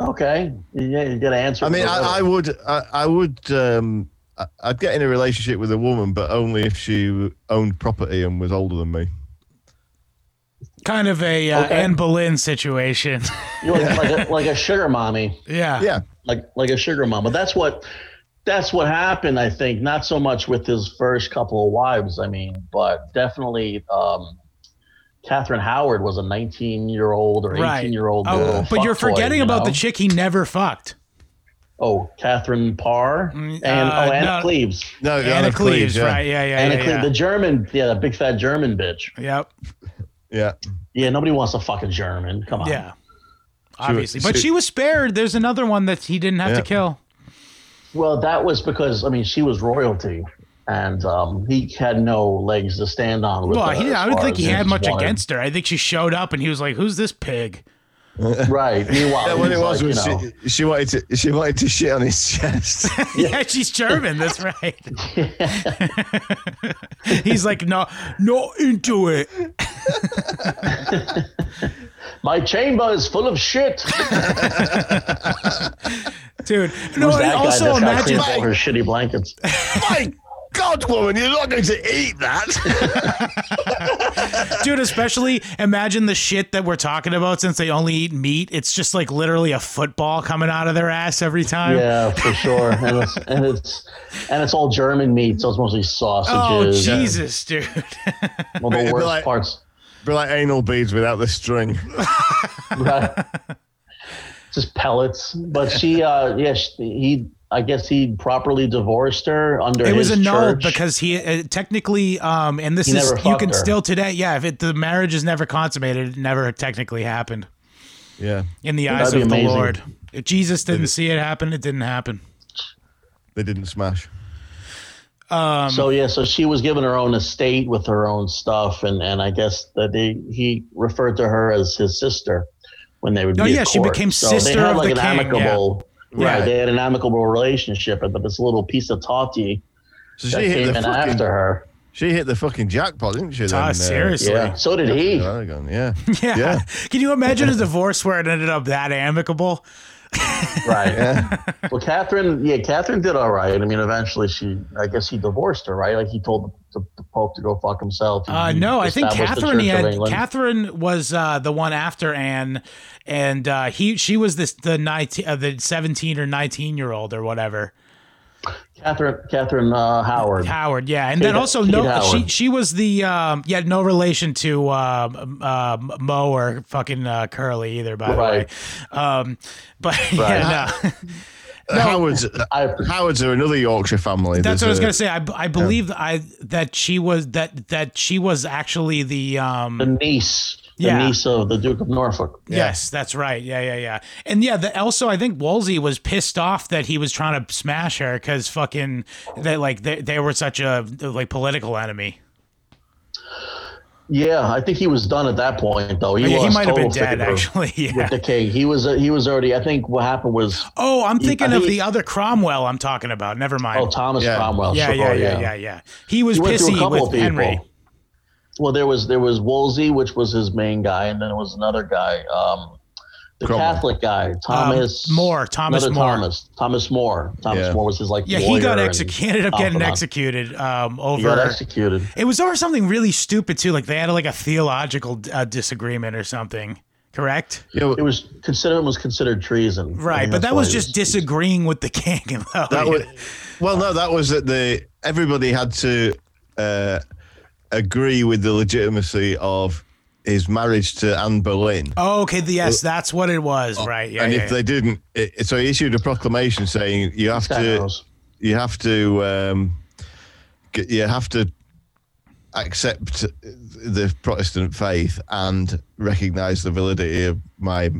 Okay, yeah, you got to answer. I mean, I, I would, I, I would, um, I'd get in a relationship with a woman, but only if she owned property and was older than me. Kind of a uh, Okay. Anne Boleyn situation. You know, like, like, a, like a sugar mommy, yeah. Yeah. like like a sugar mama. That's what that's what happened. I think not so much with his first couple of wives. I mean, but definitely. Um, Catherine Howard was a 19 year old or 18 Right. year old Oh, girl. but you're fuckboy, forgetting you about the know? chick he never fucked. Oh, Catherine Parr and uh, oh, Anna no. Cleves. No, Anna Cleves, yeah. right? Yeah, yeah, Anna yeah. Cleves, yeah. the German, yeah, the big fat German bitch. Yep. Yeah. Yeah, nobody wants a fucking German. Come on. Yeah. Obviously. she- but she was spared. There's another one that he didn't have to kill. Well, that was because I mean she was royalty, and um, he had no legs to stand on. With Well, her he, I don't think he had much wanted- against her. I think she showed up and he was like, "Who's this pig?" Right. Meanwhile, Yeah, what it was like, was you know, she, she wanted to she wanted to shit on his chest. yeah, she's German. That's right. He's like, "No, not into it." my chamber is full of shit. Dude, no, Who's and guy also that's imagine cleaned all her shitty blankets? My God, woman, you're not going to eat that. Dude, especially imagine the shit that we're talking about since they only eat meat. It's just like literally a football coming out of their ass every time. Yeah, for sure. And it's and it's and it's all German meat, so it's mostly sausages. Oh, sausages. Jesus, dude. One of It'd the worst like- parts. Be like anal beads without the string. Right. Just pellets. But she, uh, yeah, she, he. I guess he properly divorced her under. It was his annulled church. because he uh, technically, um, and this He is you can her. still today, yeah. If it, the marriage is never consummated, it never technically happened Yeah. in the eyes That'd be of the. Lord. If Jesus didn't see it happen, it didn't happen. They didn't smash. Um, So yeah, so she was given her own estate with her own stuff, and and I guess that they he referred to her as his sister when they would. Oh, be yeah, at she court. became so sister they had of like the an king, amicable. Yeah. Right, they had an amicable relationship, but this little piece of totty So that she hit came the in fucking after her. she hit the fucking jackpot, didn't she? Ah, then, uh, seriously. Yeah, so did he. Yeah. yeah. Yeah. Can you imagine a divorce where it ended up that amicable? Right. Yeah. Well, Catherine, yeah, Catherine did all right. I mean, eventually she, I guess he divorced her, right? Like he told the, the Pope to go fuck himself. Uh, no, I think Catherine. He had Catherine was uh, the one after Anne, and uh, he she was this the nineteen, uh, the seventeen or nineteen year old or whatever. Catherine, Catherine uh, Howard. Howard, yeah, and then also Kate no, Howard. she she was the um, yeah, no relation to um, uh, Moe or fucking uh, Curly either, by Right. the way. Um, but yeah, no. Uh, Howard's I, Howard's are another Yorkshire family. That's what I was There's gonna say. I, I believe that I that she was that that she was actually the um the niece, the niece of the Duke of Norfolk. Yes, that's right. Yeah, yeah, yeah. And yeah, the, also I think Wolsey was pissed off that he was trying to smash her because fucking they like they, they were such a like political enemy. Yeah, I think he was done at that point, though. He, Oh, yeah, he might have been dead actually. Yeah. With the king, he was uh, he was already. I think what happened was Oh, I'm thinking I of think- the other Cromwell. I'm talking about. Never mind. oh Thomas Yeah. Cromwell. yeah, sure, yeah, yeah, yeah, yeah. He was He went a pissy couple with of people. Henry. Well, there was there was Wolsey, which was his main guy, and then there was another guy, um, the Cromwell. Catholic guy, Thomas More, Thomas another More. Thomas, Thomas More. Thomas Yeah. More was his like. Yeah, he got executed. Ended up getting confidant. executed um, over. He got executed. It was over something really stupid too. Like they had like a theological uh, disagreement or something. Correct. Yeah, It was considered was considered treason. Right, but that was he just disagreeing with the king. though. that was well, no, that was that the everybody had to uh, agree with the legitimacy of his marriage to Anne Boleyn. Oh, okay. the- Yes, that's what it was. right. Yeah. and yeah, if they didn't, it, so he issued a proclamation saying you have to, you have to, um, get, you have to accept the Protestant faith and recognise the validity of my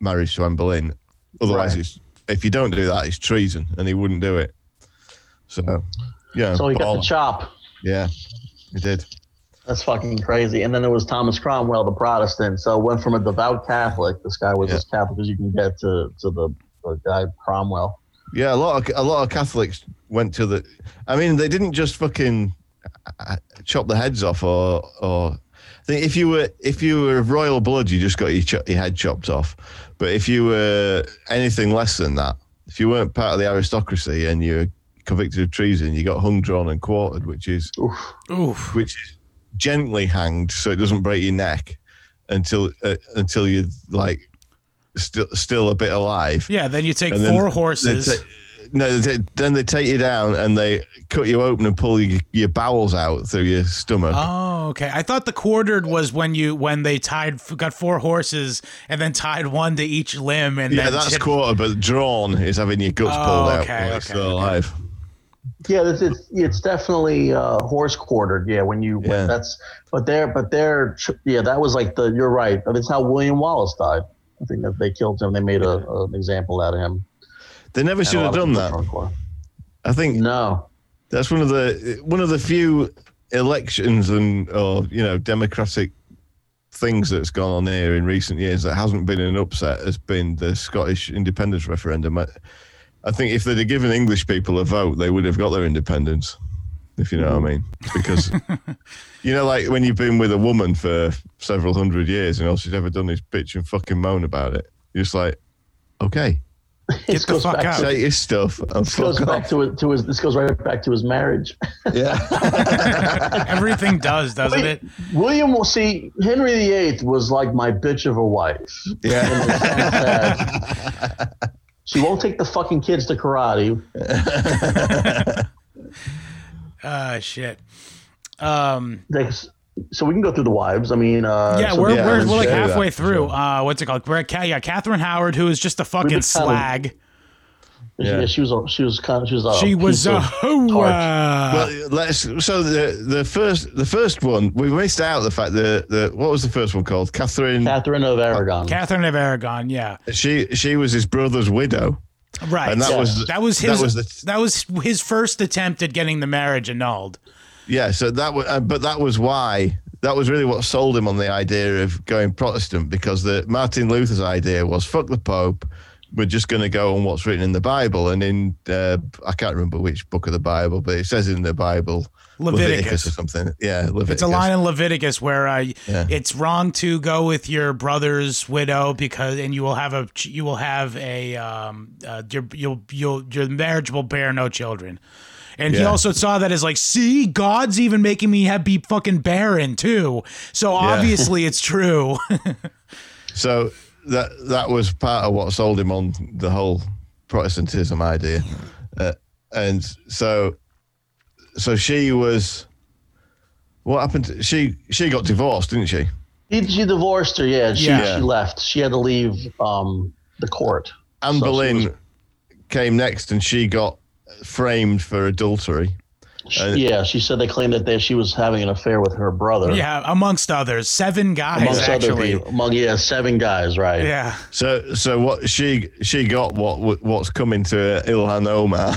marriage to Anne Boleyn. Otherwise, Right. it's if you don't do that, it's treason, and he wouldn't do it. So, yeah, So he got baller. the chop. yeah, he did. That's fucking crazy. And then there was Thomas Cromwell, the Protestant. So it went from a devout Catholic, this guy was Yeah. as Catholic as you can get, to to the, the guy Cromwell. Yeah, a lot of a lot of Catholics went to the. I mean, they didn't just fucking uh, chop the heads off, or or. If you were if you were of royal blood, you just got your, cho- your head chopped off. But if you were anything less than that, if you weren't part of the aristocracy and you're convicted of treason, you got hung, drawn, and quartered, which is Oof. Oof. which is gently hanged so it doesn't break your neck, until uh, until you're like still still a bit alive. Yeah, then you take And four they horses. ta- no, they, then they take you down and they cut you open and pull your, your bowels out through your stomach. Oh, okay. I thought the quartered was when you when they tied got four horses and then tied one to each limb and yeah, that's shit- quarter, but drawn is having your guts Oh, pulled out okay, while you're okay, still okay. alive. Yeah, it's it's, it's definitely uh, horse quartered. Yeah, when you Yeah. that's but they're but they're yeah that was like the you're right. That's how William Wallace died. I think that they killed him. They made a, an example out of him. They never should have done that. from the Corps. I think No, that's one of the one of the few elections and or you know democratic things that's gone on here in recent years that hasn't been an upset has been the Scottish independence referendum. I, I think if they'd have given English people a vote, they would have got their independence. If you know what I mean, because you know, like when you've been with a woman for several hundred years and all she's ever done is bitch and fucking moan about it, you're just like, okay, Get the fuck out. say your stuff and this goes fuck back to to his. This goes right back to his marriage. Yeah. Everything does, doesn't it? William will see Henry VIII was like my bitch of a wife. Yeah. In the sense that she won't take the fucking kids to karate. Uh shit. Um There's- So we can go through the wives. I mean, uh, yeah, so we're, yeah, we're, we're like share that halfway through. Uh, what's it called? We're at yeah, Catherine Howard, who is just a fucking been telling- slag. Yeah. Yeah. she was. a- She was kind of. She was. A She was piece a of hoe. Well, let's. So the the first the first one we missed out the fact that the what was the first one called Catherine. Catherine of Aragon. Catherine of Aragon, yeah, she she was his brother's widow, right. and that Yeah. was that was his. that That was was, his first attempt at getting the marriage annulled. yeah. So that was uh, but that was why that was really what sold him on the idea of going Protestant because the Martin Luther's idea was fuck the Pope. We're just going to go on what's written in the Bible, and in uh, I can't remember which book of the Bible, but it says in the Bible Leviticus. or something. Yeah, Leviticus. It's a line in Leviticus where uh, Yeah. it's wrong to go with your brother's widow because, and you will have a, you will have a, um, uh, your, you'll, you'll, your marriage will bear no children. And he also saw that as like, see, God's even making me have be fucking barren too. So obviously it's true. So that that was part of what sold him on the whole Protestantism idea, uh, and so so she was. What happened? To, she she got divorced, didn't she? He, she divorced her. Yeah, she, Yeah. she left. She had to leave um, the court. Anne So Boleyn was- came next, and she got framed for adultery. She- yeah, she said they claimed that they, she was having an affair with her brother. yeah. Amongst others, seven guys amongst other actually. people. Among yeah, seven guys, right? Yeah. So so what she she got what what's coming to Ilhan Omar.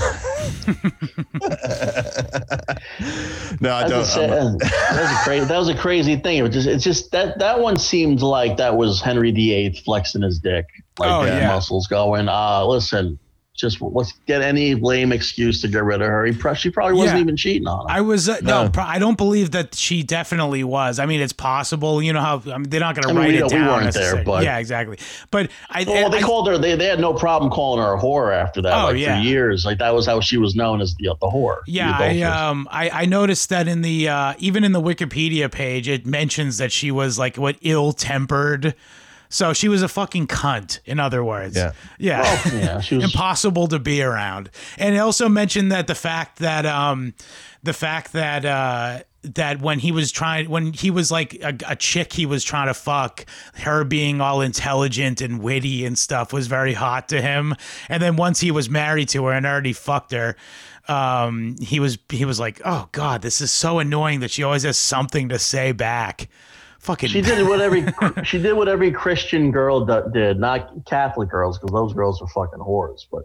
no, I That's don't. sa- I'm- that was a crazy. That was a crazy thing. It was just, it's just that that one seemed like that was Henry VIII flexing his dick, like Oh, yeah. muscles going. Uh, listen, just let's get any lame excuse to get rid of her. He pro- she probably wasn't Yeah. even cheating on him. I was uh, no, No. pro- I don't believe that she definitely was. I mean, it's possible. You know how I mean, they're not going to I mean, write we it don't- we down. weren't there, but- yeah, exactly. But I, well, they I- called her. They, they had no problem calling her a whore after that. Oh, like yeah. for years, like that was how she was known as the the whore. the yeah, I, um, I, I noticed that in the uh, even in the Wikipedia page, it mentions that she was like what ill tempered. So she was a fucking cunt. In other words, Yeah. yeah. Oh, yeah, she was. impossible to be around. And it also mentioned that the fact that um the fact that uh that when he was trying when he was like a, a chick he was trying to fuck her being all intelligent and witty and stuff was very hot to him and then once he was married to her and already fucked her um he was he was like oh god this is so annoying that she always has something to say back fucking She did what every she did what every Christian girl do, did, not Catholic girls, because those girls are fucking whores. But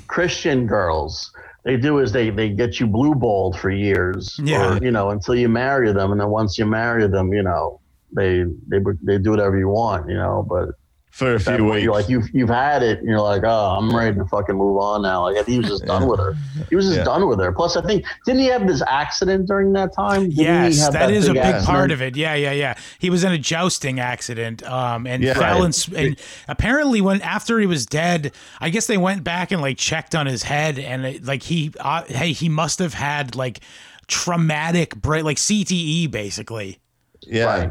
Christian girls, they do is they they get you blue balled for years, Yeah. or you know, until you marry them, and then once you marry them, you know, they they they do whatever you want, you know. But for a few point, weeks. you're like you've you've had it, and you're like, oh, I'm ready to fucking move on now. Like he was just done with her. He was just Yeah. done with her. Plus, I think didn't he have this accident during that time? Didn't he Yes, have that is a big accident? part of it. Yeah, yeah, yeah. He was in a jousting accident, um, and Yeah. fell Right. and, and apparently when after he was dead, I guess they went back and like checked on his head, and it, like he, uh, hey, he must have had like traumatic brain, like CTE, basically. Yeah. Right.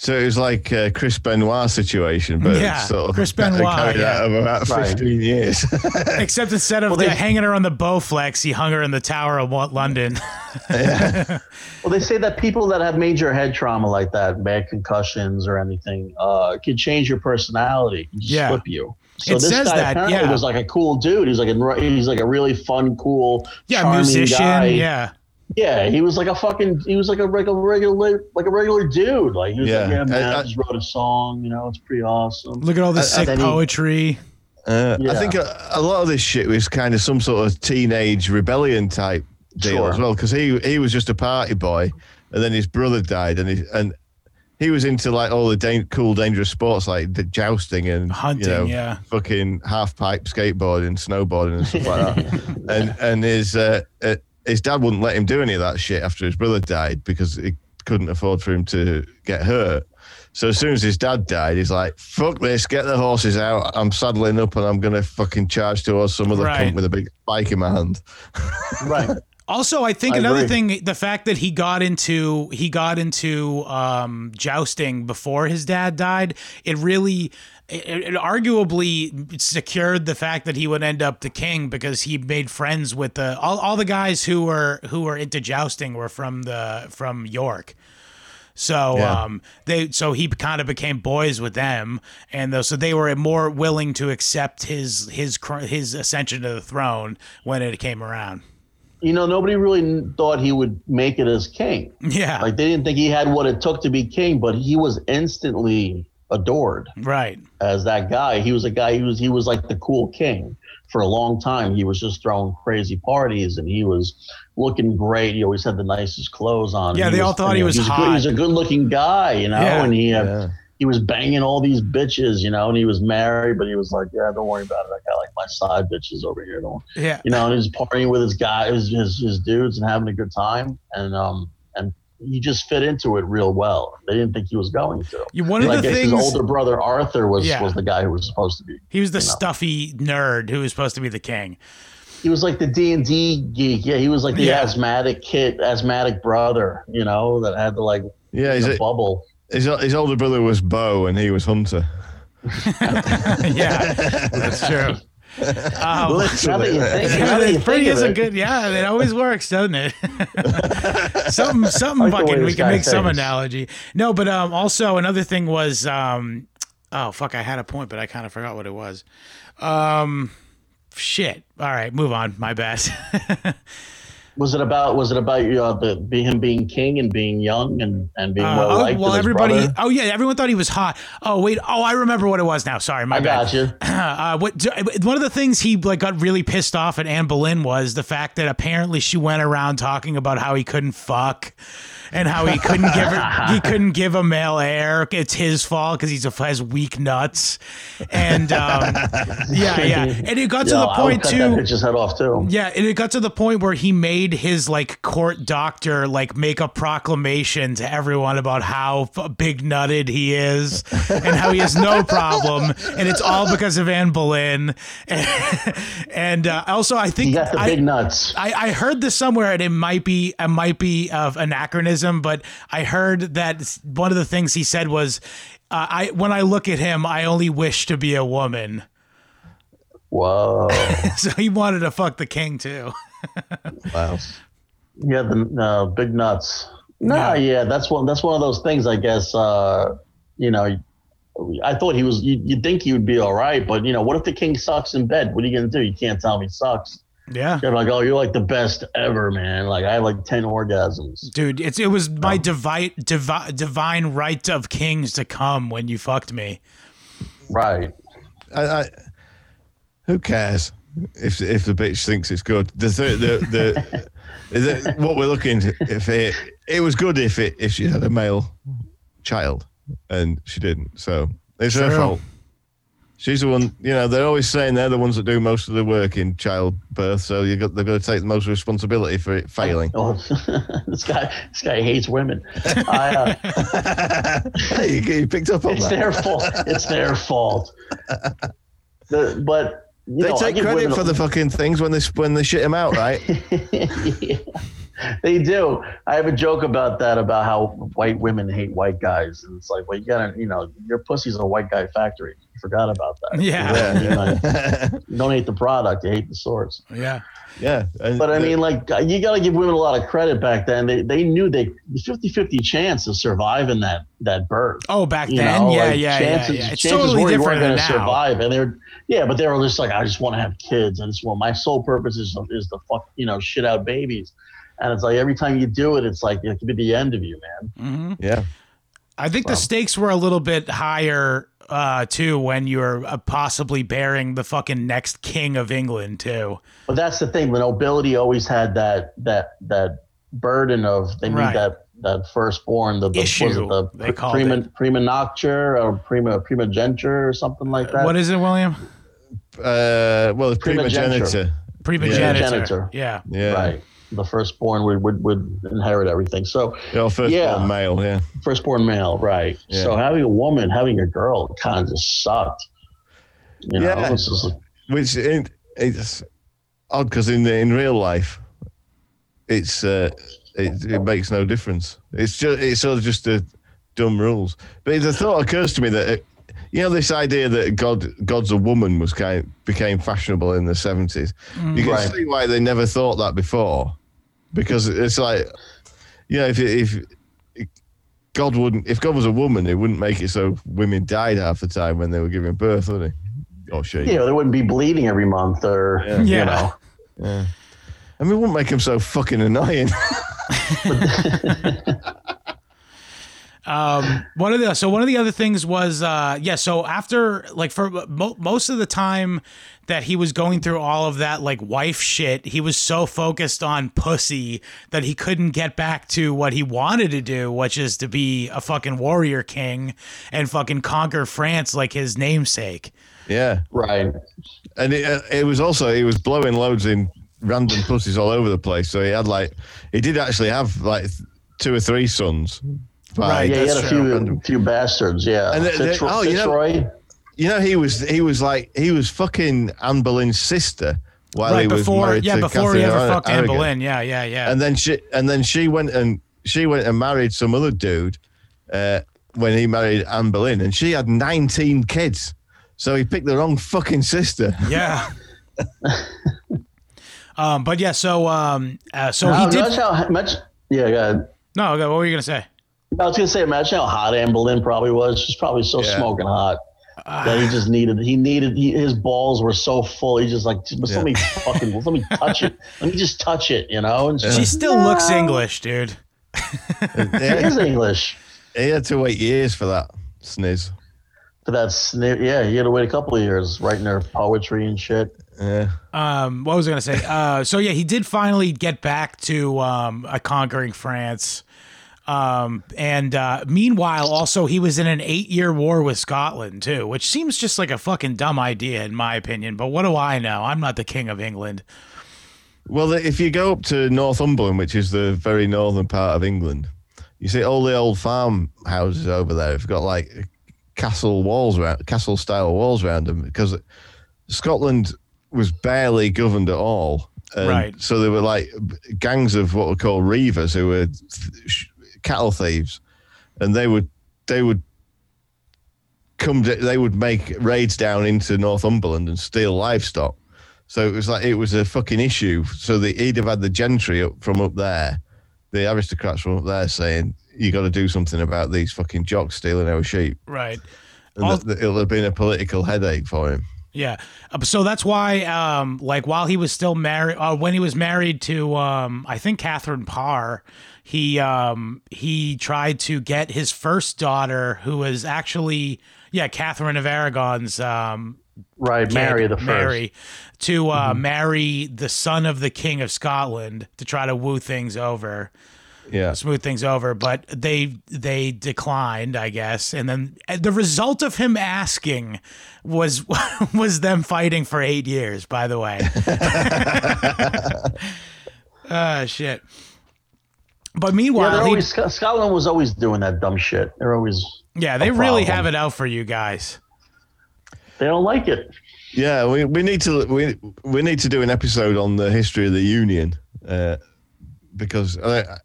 So it was like a Chris Benoit situation, but Yeah, sort of Chris Benoit, carried yeah. out over about Right. 15 years. Except instead of they- the- hanging her on the Bowflex, he hung her in the Tower of Wa- London. Well, they say that people that have major head trauma like that, bad concussions or anything, uh, can change your personality, can just Yeah. flip you. So It this says guy that, apparently yeah. was like a cool dude. He's like a he's like a really fun, cool, yeah, musician. guy. Yeah. Yeah, he was like a fucking. He was like a regular, regular, like a regular dude. Like he was Yeah. like, yeah, man, I- I, I- just wrote a song. You know, it's pretty awesome. Look at all this I- I- sick poetry. Uh, I think a, a lot of this shit was kind of some sort of teenage rebellion type deal Sure. as well, because he he was just a party boy, and then his brother died, and he and he was into like all the dan- cool, dangerous sports like the jousting and Hunting, you know, yeah. fucking half pipe skateboarding, snowboarding, and stuff like that. and and his uh, uh, his dad wouldn't let him do any of that shit after his brother died because he couldn't afford for him to get hurt. So as soon as his dad died, he's like, "Fuck this! Get the horses out! I'm saddling up, and I'm gonna fucking charge towards some other Right. cunt with a big spike in my hand." right. Also, I think I another agree. thing, the fact that he got into he got into um, jousting before his dad died, it really, it, it arguably secured the fact that he would end up the king because he made friends with the all, all the guys who were who were into jousting were from the from York. So Yeah. um, they so he kind of became boys with them, and though, so they were more willing to accept his his his ascension to the throne when it came around. You know, nobody really thought he would make it as king. Yeah, Like they didn't think he had what it took to be king, but he was instantly adored right. as that guy. He was a guy. He was he was like the cool king for a long time. He was just throwing crazy parties, and he was looking great. He always had the nicest clothes on. Yeah, they all thought he you know, was he's A hot. good, he's a good looking guy, you know, Yeah. and he had, Yeah. he was banging all these bitches, you know, and he was married, but he was like, yeah, don't worry about it. I got like my side bitches over here. Don't Yeah. you know, and he's partying with his guys, his, his dudes, and having a good time. And um, and he just fit into it real well. They didn't think he was going to. You- One of I the things his older brother Arthur was Yeah. was the guy who was supposed to be. he was the you know. stuffy nerd who was supposed to be the king. He was like the D and D geek. Yeah, he was like the Yeah. asthmatic kid, asthmatic brother. You know, that had the like Yeah, he's the a, bubble. his his older brother was Bo, and he was Hunter. yeah, that's true. Um, you think, now that you it pretty is a good. Yeah, it always works, doesn't it? something, something fucking. We can make some analogy. No, but um, also another thing was um, oh fuck, I had a point, but I kind of forgot what it was. Um, shit. All right, move on. My bad. Was it about? Was it about uh, the be him being king and being young and and being Uh, well oh, liked? well, everybody. brother? Oh yeah, everyone thought he was hot. Oh wait. Oh, I remember what it was now. Sorry, my I bad. got you. uh, what one of the things he like got really pissed off at Anne Boleyn was the fact that apparently she went around talking about how he couldn't fuck and how he couldn't give her he couldn't give a male heir. It's his fault because he's a, has weak nuts. And um, yeah, yeah, and it got to Yo, the I would point too. head off too. Yeah, and it got to the point where he made his like court doctor like make a proclamation to everyone about how big nutted he is and how he has no problem, and it's all because of Anne Boleyn. And, uh, also, I think He got the I, big nuts. I, I heard this somewhere, and it might be it might be of anachronism, but I heard that one of the things he said was, uh, "I when I look at him, I only wish to be a woman." Whoa. So he wanted to fuck the king too. Wow. Yeah, the uh, big nuts. No, Yeah. yeah. that's one. That's one of those things. I guess. Uh, you know, I thought he was. You, you'd think he would be all right, but you know, what if the king sucks in bed? What are you gonna do? You can't tell him he sucks. Yeah. You're like, oh, you're like the best ever, man. Like I have like ten orgasms. Dude, it's it was my divine divi- divine right of kings to come when you fucked me. Right. I, I, who cares if if the bitch thinks it's good? The th- the the, the what we're looking if it it was good if it if she had a male child and she didn't, so it's her fault. She's the one, you know. They're always saying they're the ones that do most of the work in childbirth, so you got they're going to take the most responsibility for it failing. Oh, this guy. This guy hates women. I, uh, hey, you, you picked up on it's that. their fault. It's their fault. The, but you They know, take credit for the fucking things when they when they shit them out, right? yeah. they do. I have a joke about that about how white women hate white guys, and it's like, well, you gotta, you know, your pussy's a white guy factory. You forgot about that. Yeah. You, know, you don't hate the product, you hate the source. Yeah. yeah. But I mean, like, you got to give women a lot of credit back then. They, they knew they 50 50 chance of surviving that that birth. Oh, back You then, know, yeah, like, yeah, chances, yeah, yeah. It's chances totally were you different weren't than going to now. survive, and they're yeah, but they were just like, I just want to have kids. I just want my sole purpose is is to fuck you know shit out babies, and it's like every time you do it, it's like it could be the end of you, man. hmm yeah. I think the stakes were a little bit higher uh, too when you're uh, possibly bearing the fucking next king of England too. But that's the thing. The nobility always had that that that burden of they need Right. that that firstborn, the, the was Issue, it the they called prima it. prima nocture or prima primogeniture or something like that. What is it, William? Uh, well, it's Primogeniture. primogenitor. Primogenitor. Primogenitor. Yeah. Yeah. Right. The firstborn would, would, would inherit everything. So Your first Yeah. male, yeah. firstborn male, right. Yeah. So having a woman, having a girl kind of just sucked. You know, Yeah. just, Which it, it's odd because in in real life, it's uh, it, it makes no difference. It's just it's sort of just a dumb rules. But the thought occurs to me that it, you know this idea that God God's a woman was kind became fashionable in the seventies. You can Right. see why they never thought that before, because it's like you know if if God wouldn't if God was a woman, it wouldn't make it so women died half the time when they were giving birth, would he? Or she? you know, they wouldn't be bleeding every month or, Yeah. you Yeah. know. Yeah. I mean, it wouldn't make them so fucking annoying. Um, one of the so one of the other things was uh, yeah. So after like for mo- most of the time that he was going through all of that like wife shit, he was so focused on pussy that he couldn't get back to what he wanted to do, which is to be a fucking warrior king and fucking conquer France like his namesake. yeah. Right. And it, uh, it was also, he was blowing loads in random pussies all over the place. So he had like, he did actually have like two or three sons. By- Right, Yeah, he had a few Random. few bastards. Yeah. And they- they- Fitzroy, oh, you know- You know, he was, he was like, he was fucking Anne Boleyn's sister while he was before, married yeah, to before he Catherine ever Ar- fucked Anne Aragon. Boleyn. Yeah, yeah, yeah. And then she, and then she went and she went and married some other dude uh, when he married Anne Boleyn, and she had 19 kids. So he picked the wrong fucking sister. yeah. um, but yeah, so um, uh, so How- he did. Imagine how much. Yeah, go ahead. No, okay, what were you gonna say? I was gonna say, imagine how hot Anne Boleyn probably was. She's probably so Yeah. smoking hot Ah. that he just needed. He needed. He, his balls were so full. He just like, just Yeah. let me fucking, let me touch it. Let me just touch it. You know. And She still looks English, dude. She is English. He had to wait years for that sniz. For that sneer, yeah, he had to wait a couple of years writing her poetry and shit. Yeah. Um, what was I gonna say? Uh, so yeah, he did finally get back to um, uh, conquering France. Um, and uh, meanwhile, also he was in an eight-year war with Scotland too, which seems just like a fucking dumb idea in my opinion. But what do I know? I'm not the king of England. Well, if you go up to Northumberland, which is the very northern part of England, you see all the old farm houses over there. They've got like castle walls around, castle style walls around them because Scotland was barely governed at all. And Right. So there were like gangs of what were called reavers who were th- cattle thieves, and they would they would come. To, they would make raids down into Northumberland and steal livestock. So it was like it was a fucking issue. So the, he'd have had the gentry up from up there, the aristocrats from up there saying, "You got to do something about these fucking jocks stealing our sheep." Right. And All- that- that it'll have been a political headache for him. Yeah. Uh, So that's why, um, like, while he was still married, uh, when he was married to, um, I think Catherine Parr, he um, he tried to get his first daughter, who was actually, yeah, Catherine of Aragon's um, Right, Mary the first. Mary, to uh, marry the son of the king of Scotland to try to woo things over Yeah. smooth things over, but they they declined, I guess. And then uh, the result of him asking was was them fighting for eight years. By the way, ah shit. But meanwhile, they're he- always Sc- Scotland was always doing that dumb shit. They're always yeah, they really problem. have it out for you guys. they don't like it. Yeah, we, we need to we we need to do an episode on the history of the Union, uh, because uh,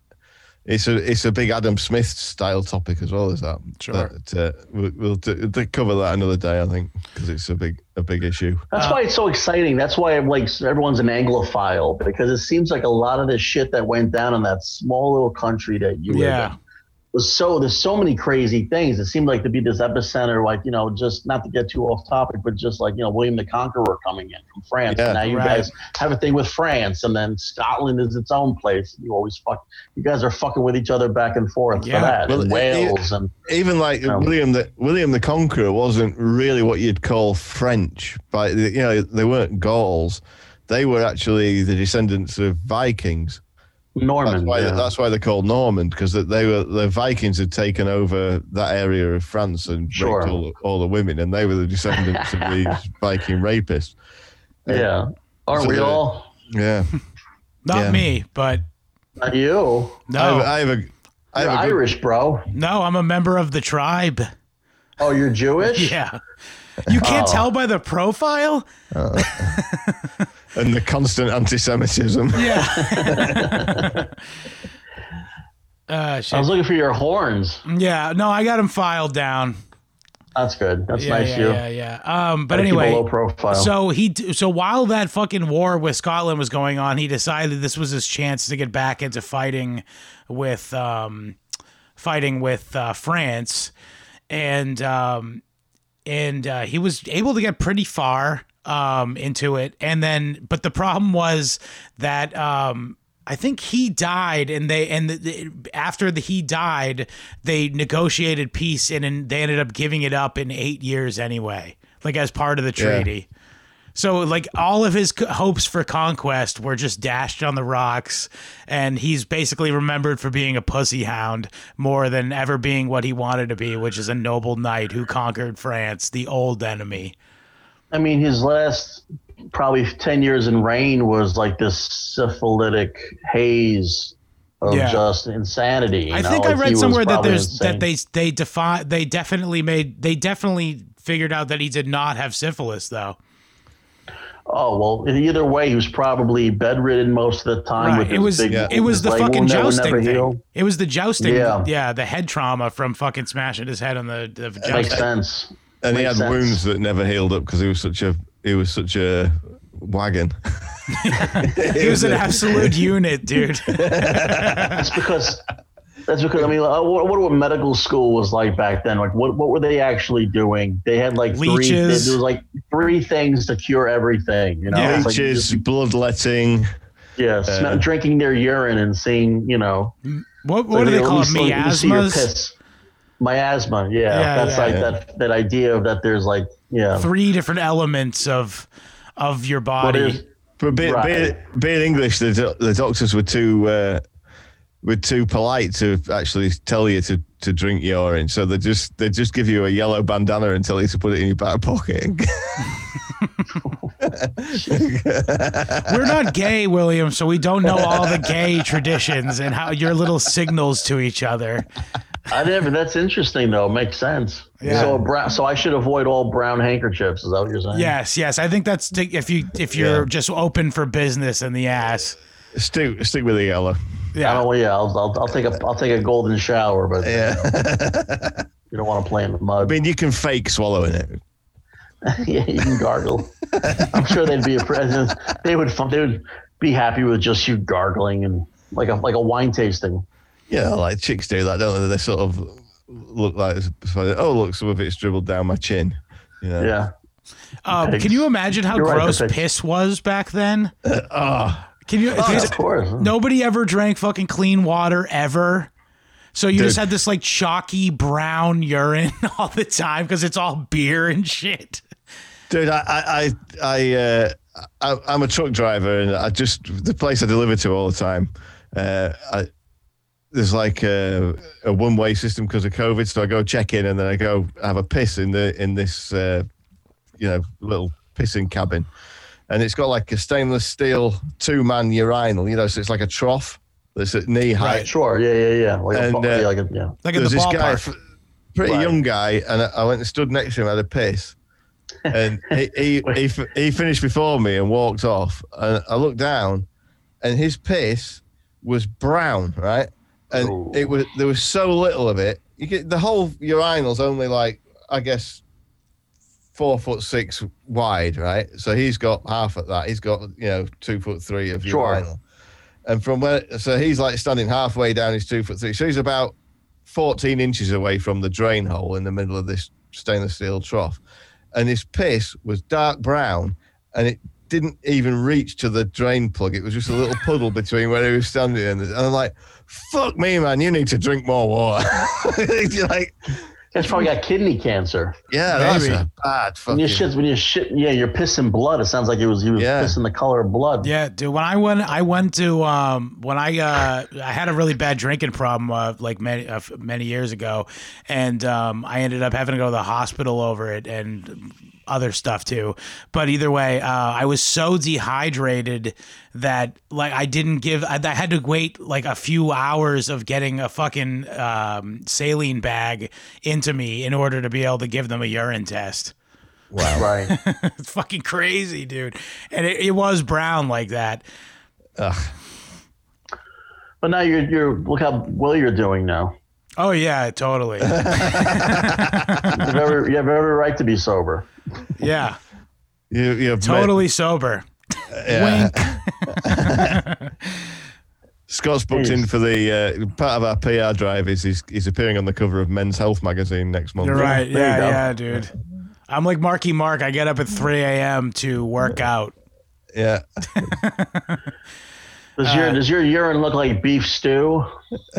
it's a it's a big Adam Smith style topic as well as that. Sure. That, uh, we'll, we'll d- d- cover that another day, I think, because it's a big a big issue. That's why it's so exciting. That's why I'm like everyone's an Anglophile because it seems like a lot of the shit that went down in that small little country that you live in was so there's so many crazy things. It seemed like to be this epicenter, like you know, just not to get too off topic, but just like you know, William the Conqueror coming in from France. Yeah, and now you right. guys have a thing with France, and then Scotland is its own place. You always fuck. You guys are fucking with each other back and forth Yeah. for that. Well, and it- Wales and Even like Um, William the William the Conqueror wasn't really what you'd call French, but you know they weren't Gauls. They were actually the descendants of Vikings. Norman. That's why, yeah. that's why they're called Norman because they were the Vikings had taken over that area of France and Sure. raped all, the- all the women, and they were the descendants of these Viking rapists. yeah. Aren't So we all? Yeah, Not Yeah. me, but Not you. no, I, have, I have a. I You're have a good- Irish, bro. no, I'm a member of the tribe. Oh, you're Jewish? Yeah. You can't Oh. tell by the profile? Uh. And the constant anti-Semitism. Yeah. uh, I was looking for your horns. Yeah, no, I got them filed down. That's good. That's Yeah, nice. yeah, you. yeah, yeah. Um, but Gotta anyway, low profile. so he, so while that fucking war with Scotland was going on, he decided this was his chance to get back into fighting with, um, fighting with uh, France, and um, and uh, he was able to get pretty far um, into it. And then, but the problem was that um, I think he died, and they and the, the, after the, he died, they negotiated peace, and, and they ended up giving it up in eight years anyway, like as part of the Yeah. treaty. So like all of his hopes for conquest were just dashed on the rocks, and he's basically remembered for being a pussy hound more than ever being what he wanted to be, which is a noble knight who conquered France, the old enemy. I mean, his last probably 10 years in reign was like this syphilitic haze of Yeah. just insanity. you I know? think I Like, he read somewhere that there's that they they define they definitely made they definitely figured out that he did not have syphilis though. Oh, well, either way, he was probably bedridden most of the time. Right. With It was big, it was the leg fucking would jousting never thing. heal. It was the jousting. Yeah. Yeah. the head trauma from fucking smashing his head on the, the That makes sense. And he had sense. wounds that never healed up because he was such a he was such a wagon. He was an absolute unit, dude. That's because that's because I mean, uh, what, what what medical school was like back then? Like, what what were they actually doing? They had like three. Leeches. There was like three things to cure everything. You know, Yeah. It's like Leeches, just- bloodletting. yeah, smell, drinking their urine and seeing, you know, What what like, do they at call it? least, like, you see your Miasmas? Piss. Miasma, yeah, Yeah, that's yeah. like that that idea of that. There's like, yeah, Three different elements of of your body. is But being, Right. being, being English, the, do- the doctors were too uh, were too polite to actually tell you to, to drink your urine. So they just they just give you a yellow bandana and tell you to put it in your back pocket. We're not gay, William, so we don't know all the gay traditions and how your little signals to each other. I never. That's interesting though. Makes sense. Yeah. So a brown. So I should avoid all brown handkerchiefs. Is that what you're saying? Yes, yes. I think that's t- if you if you're Yeah. just open for business in the ass. stick stick with the yellow. Yeah. I Yeah. don't. Yeah, I'll, I'll, I'll take a I'll take a golden shower, but Yeah, you don't want to play in the mud. I mean you can fake swallowing it. yeah, you can gargle. I'm sure they'd be a president. They would. They would be happy with just you gargling and like a like a wine tasting. Yeah, like chicks do that, don't they? They sort of look like oh look, some of it's dribbled down my chin. You know? Yeah. Um, can you imagine how You're gross the pigs. piss was back then? Oh, Can you? Oh, because of course. Nobody ever drank fucking clean water ever. So you just had this like chalky brown urine all the time because it's all beer and shit. Dude, I, I, I, I, uh, I, I'm a truck driver, and I just the place I deliver to all the time. Uh, I, there's like a, a one-way system because of COVID, so I go check in, and then I go have a piss in the in this, uh, you know, little pissing cabin, and it's got like a stainless steel two-man urinal, you know, so it's like a trough that's at knee height. Sure. Yeah. Yeah. Yeah. Like And, a, uh, yeah, like a, yeah. Like in the There's this guy, ballpark. f- pretty Right. young guy, and I, I went and stood next to him, had a piss, and he he, he he finished before me and walked off, and I looked down, and his piss was brown, right? And Ooh. it was there was so little of it. You get the whole urinal's only like I guess four foot six wide, right? So he's got half of that. He's got you know two foot three of Sure. urinal, and from where so he's like standing halfway down his two foot three. So he's about fourteen inches away from the drain hole in the middle of this stainless steel trough, and his piss was dark brown, and it didn't even reach to the drain plug. It was just a little puddle between where he was standing, and, and I'm like, "Fuck me, man! You need to drink more water." You're like, He's probably got kidney cancer. yeah, that's a bad When fucking. you shit, when you shit, yeah, you're pissing blood. It sounds like it was he was Yeah. pissing the color of blood. Yeah, dude. When I went, I went to um, when I uh, I had a really bad drinking problem uh, like many uh, many years ago, and um, I ended up having to go to the hospital over it and other stuff too. But either way, uh, I was so dehydrated that like I didn't give. I, I had to wait like a few hours of getting a fucking um, saline bag into me in order to be able to give them a urine test. wow. Right. It's fucking crazy, dude. And it, it was brown like that. Ugh. But now you're you're look how well you're doing now. Oh yeah, totally. You have every, you have every right to be sober. Yeah, You, you've met- totally sober. yeah. Wink. Scott's booked in for the uh, part of our PR drive. Is he's, he's appearing on the cover of Men's Health magazine next month. You're right. There you Yeah, go. yeah, dude. I'm like Marky Mark. I get up at 3 a.m. to work out. Yeah. Does Uh, your does your urine look like beef stew?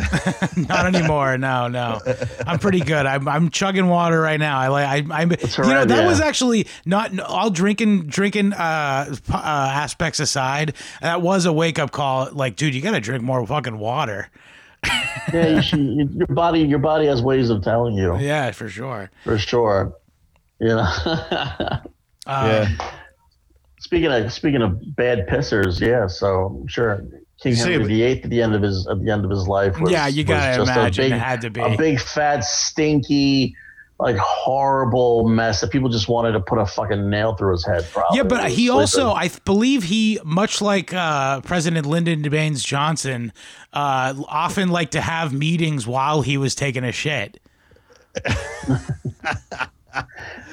Not anymore. No, no. I'm pretty good. I'm, I'm chugging water right now. I like. I, I'm. You know that yeah. was actually not all drinking. Drinking uh, uh, aspects aside, that was a wake up call. Like, dude, you got to drink more fucking water. Yeah, you should, you, your body your body has ways of telling you Yeah, for sure. for sure. You know. Um, yeah. Speaking of speaking of bad pissers, yeah. So I'm sure King see, Henry VIII at the end of his at the end of his life. Was, Yeah, you gotta just imagine big, it had to be. a big fat stinky. Like horrible mess that people just wanted to put a fucking nail through his head. Probably. Yeah, but he also, I believe he, much like uh, President Lyndon Baines Johnson, uh, often liked to have meetings while he was taking a shit.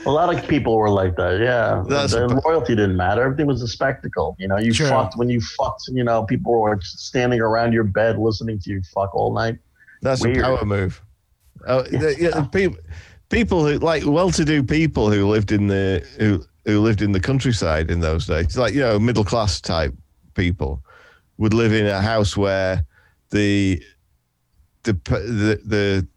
a lot of people were like that. Yeah, That's the a- royalty didn't matter. Everything was a spectacle. You know, you Sure. fucked when you fucked. You know, people were standing around your bed listening to you fuck all night. That's Weird. a power move. Oh, the- yeah, people, people who like well-to-do people who lived in the who who lived in the countryside in those days, like you know, middle-class type people, would live in a house where the the the the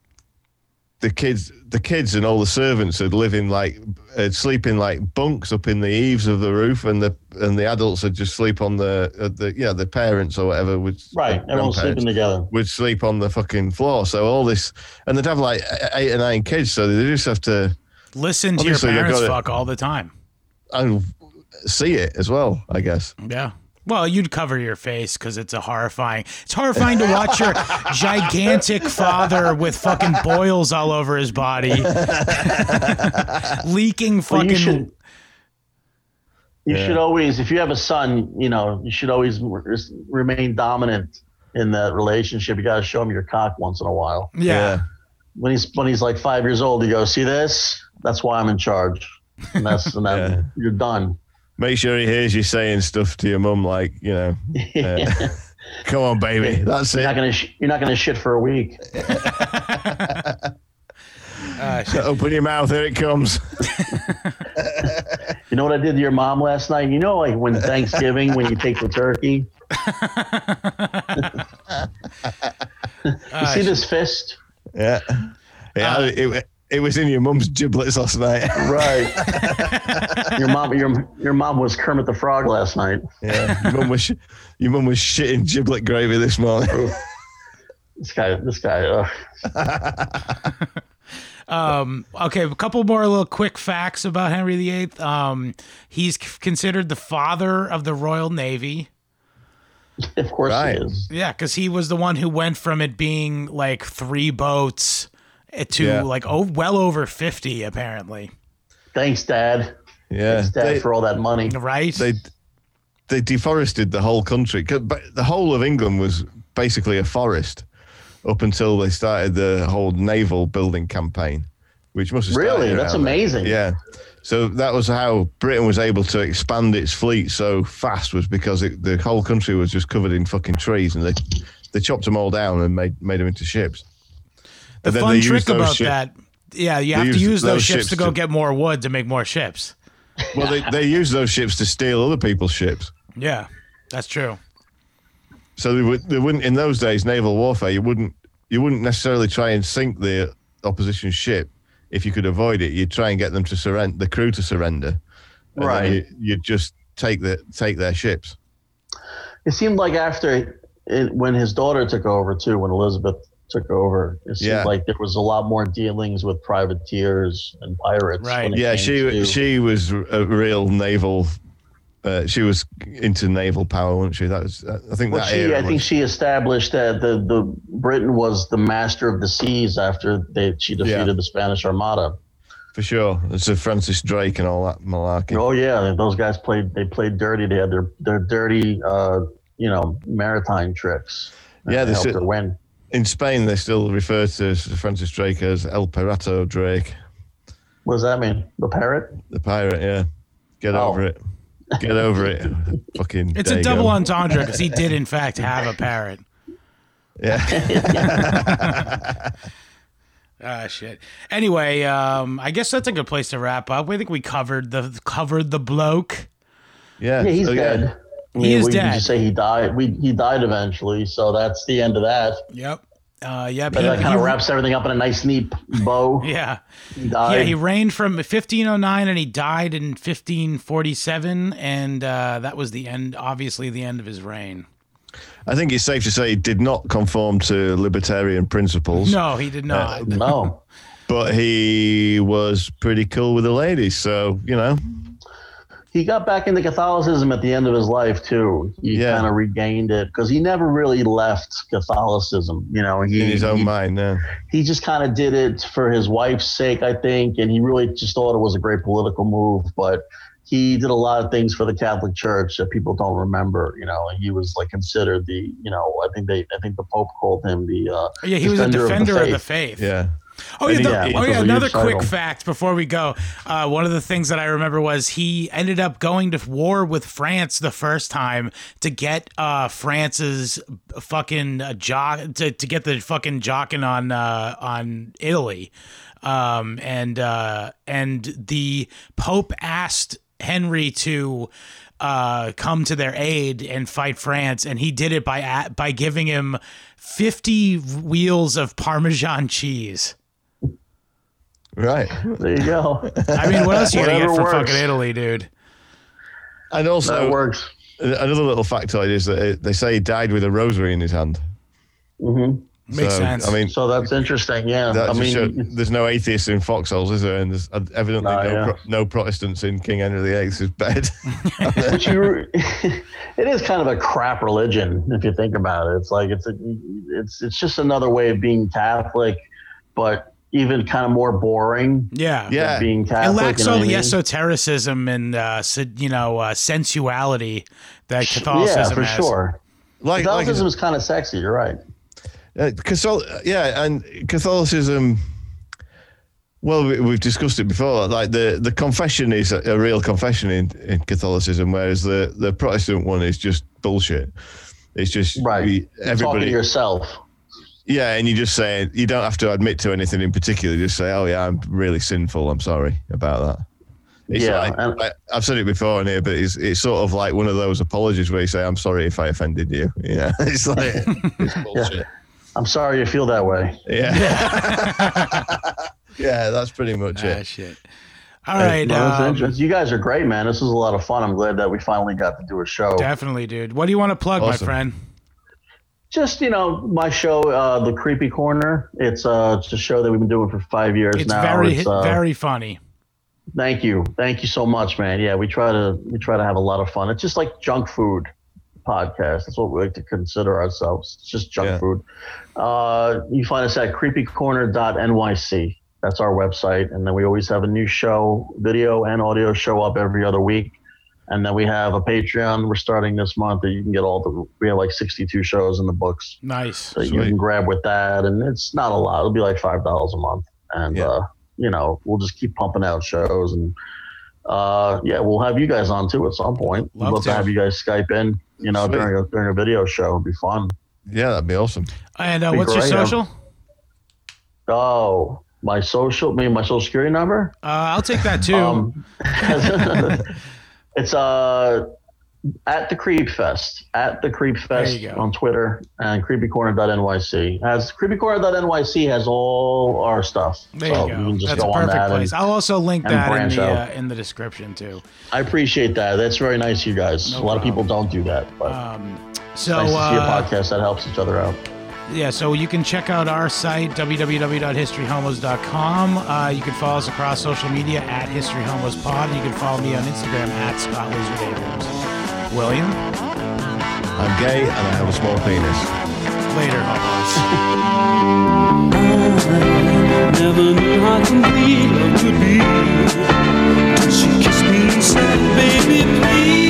the kids the kids and all the servants would live in like uh, sleep in like bunks up in the eaves of the roof and the and the adults would just sleep on the uh, the you know the parents or whatever would Right, everyone's grandparents sleeping together. would sleep on the fucking floor. So all this, and they'd have like eight or nine kids, so they just have to Listen to your parents got it. fuck all the time. uh, see it as well. I guess. Yeah. Well, you'd cover your face because it's a horrifying. It's horrifying to watch your gigantic father with fucking boils all over his body, leaking Well, fucking. you should. You Yeah. should always, if you have a son, you know, you should always remain dominant in that relationship. You got to show him your cock once in a while. yeah. When he's when he's like five years old, you go, "See this? That's why I'm in charge." And that's and then Yeah. you're done. Make sure he hears you saying stuff to your mum, like you know, uh, "Come on, baby, that's You're not it." gonna sh- you're not gonna shit for a week. Uh, shit. Open your mouth, here it comes. You know what I did to your mom last night? You know, like when Thanksgiving, when you take the turkey. you Uh, see this fist? Yeah, yeah. Uh, it, it was in your mum's giblets last night. Right. your mom, your your mom was Kermit the Frog last night. Yeah, your mum was sh- your mum was shitting giblet gravy this morning. This guy, this guy. Uh, Um, okay, a couple more little quick facts about Henry VIII. Um, he's c- considered the father of the Royal Navy. of course Right. he is. Yeah, because he was the one who went from it being like three boats to Yeah. like oh, well over 50, apparently. Thanks, Dad. Yeah, Thanks, Dad, they, for all that money. Right? they they deforested the whole country But the whole of England was basically a forest up until they started the whole naval building campaign, which must have Really? That's around then. amazing. Yeah. So that was how Britain was able to expand its fleet so fast was because it, the whole country was just covered in fucking trees and they they chopped them all down and made made them into ships. The And then fun they trick about ship- that, yeah, you have to used use those, those ships, ships to go to- get more wood to make more ships. Well, they, they used those ships to steal other people's ships. Yeah, that's true. So they, would, they wouldn't in those days naval warfare. You wouldn't you wouldn't necessarily try and sink the opposition ship if you could avoid it. You'd try and get them to surrender, the crew to surrender. and Right. You, you'd just take the take their ships. It seemed like after it, when his daughter took over too, when Elizabeth took over, it seemed Yeah. like there was a lot more dealings with privateers and pirates. Right. when it Yeah, came she to- she was a real naval. Uh, she was into naval power, wasn't she? That was I think Well, that she, era I think was- she established that the, the Britain was the master of the seas after they, she defeated Yeah. the Spanish Armada. for sure. It's a Francis Drake and all that malarkey. Oh yeah, those guys played. They played dirty. They had their their dirty, uh, you know, maritime tricks. Yeah, they they helped her win. In Spain, they still refer to Francis Drake as El Pirato Drake, What does that mean? The parrot? the pirate. Yeah, get Oh. over it. Get over it. Fucking. It's a double entendre because he did in fact have a parrot. Yeah. Ah, shit. Anyway, um, I guess that's a good place to wrap up. I think we covered the covered the bloke. Yeah. Yeah, he's so, dead. I He is we, dead. You say he died. We he died eventually, so that's the end of that. Yep. Uh, yep. But he- that kind of wraps everything up in a nice, neat bow. Yeah. He died. Yeah, he reigned from 1509 and he died in 1547, and uh, that was the end, obviously, the end of his reign. I think it's safe to say he did not conform to libertarian principles. No, he did not. no. But he was pretty cool with the ladies. So, you know, He got back into Catholicism at the end of his life too. He Yeah. kind of regained it because he never really left Catholicism. You know, he in his own he, mind. Yeah. he just kind of did it for his wife's sake, I think, and he really just thought it was a great political move. But he did a lot of things for the Catholic Church that people don't remember. You know, he was like considered the, you know, I think they, I think the Pope called him the. Uh, Yeah, he was a defender defender of the faith. faith. Yeah. Oh yeah, the- yeah, oh yeah. Another quick title. fact before we go. Uh, one of the things that I remember was he ended up going to war with France the first time to get uh, France's fucking uh, jock to, to get the fucking jocking on uh, on Italy, um, and uh, and the Pope asked Henry to uh, come to their aid and fight France, and he did it by by giving him fifty wheels of Parmesan cheese. Right. there you go. I mean, what else you gonna get Whatever for works. fucking Italy, dude? And that also, works. another little factoid is that it, they say he died with a rosary in his hand. Mm-hmm. Makes So, sense. I mean, So that's interesting. Yeah, that I mean, show- there's no atheists in foxholes, is there? And there's evidently Nah, no, yeah. pro- no Protestants in King Henry VIII's bed. you, it is kind of a crap religion if you think about it. It's like it's a, it's it's just another way of being Catholic, but even kind of more boring. yeah, than Yeah. being It Catholic. lacks you know all what I the mean? esotericism and uh, you know uh, sensuality that Catholicism Yeah, for has. sure. like, like Catholicism is kind of sexy. You're right. Uh, Catholic, yeah, and Catholicism. Well, we, we've discussed it before. Like the, the confession is a, a real confession in, in Catholicism, whereas the, the Protestant one is just bullshit. It's just Right. we- You're talking everybody. to yourself. Yeah, and you just say you don't have to admit to anything in particular. You Just say, "Oh yeah, I'm really sinful. I'm sorry about that." It's Yeah, like, and- I, I've said it before in here, but it's it's sort of like one of those apologies where you say, "I'm sorry if I offended you." Yeah, it's like it's bullshit. I'm sorry you feel that way. Yeah. yeah, that's pretty much Ah, it. shit. All right, Well, um, you guys are great, man. This was a lot of fun. I'm glad that we finally got to do a show. definitely, dude. What do you want to plug, my friend? Just you know, my show, uh, the Creepy Corner. It's uh, it's a show that we've been doing for five years It's now. very, It's, uh, very funny. Thank you, thank you so much, man. Yeah, we try to we try to have a lot of fun. It's just like junk food podcast. That's what we like to consider ourselves. It's just junk Yeah. food. Uh, you find us at creepycorner.nyc. That's our website, and then we always have a new show, video and audio show up every other week. And then we have a Patreon we're starting this month that you can get all the we have like 62 shows in the books Nice. that you can grab with that, and it's not a lot. It'll be like five dollars a month, and Yeah. uh, you know we'll just keep pumping out shows, and uh, yeah, we'll have you guys on too at some point. We'd Love love to. to. have you guys Skype in, you know, Sweet. during a during a video show. It'd be fun. Yeah, that'd be awesome. And uh, Be what's your great, um, social? Oh, my social, me, my social security number. Uh, I'll take that too. Um, it's uh at the Creep Fest at the Creep Fest you on Twitter and creepycorner.nyc has creepycorner.nyc has all our stuff. there so you go. can just That's a go on perfect that. place. And I'll also link that in the uh, in the description too. I appreciate that. That's very nice, of you guys. No a lot of people don't do that, but Um, so nice to see a uh, podcast that helps each other out yeah, so you can check out our site, www.historyhomos.com. Uh, you can follow us across social media at History Homos Pod. You can follow me on Instagram at Scott Abrams. William? I'm gay and I have a small penis. Later, homos. never knew how complete could be. She kissed me and said, baby, please.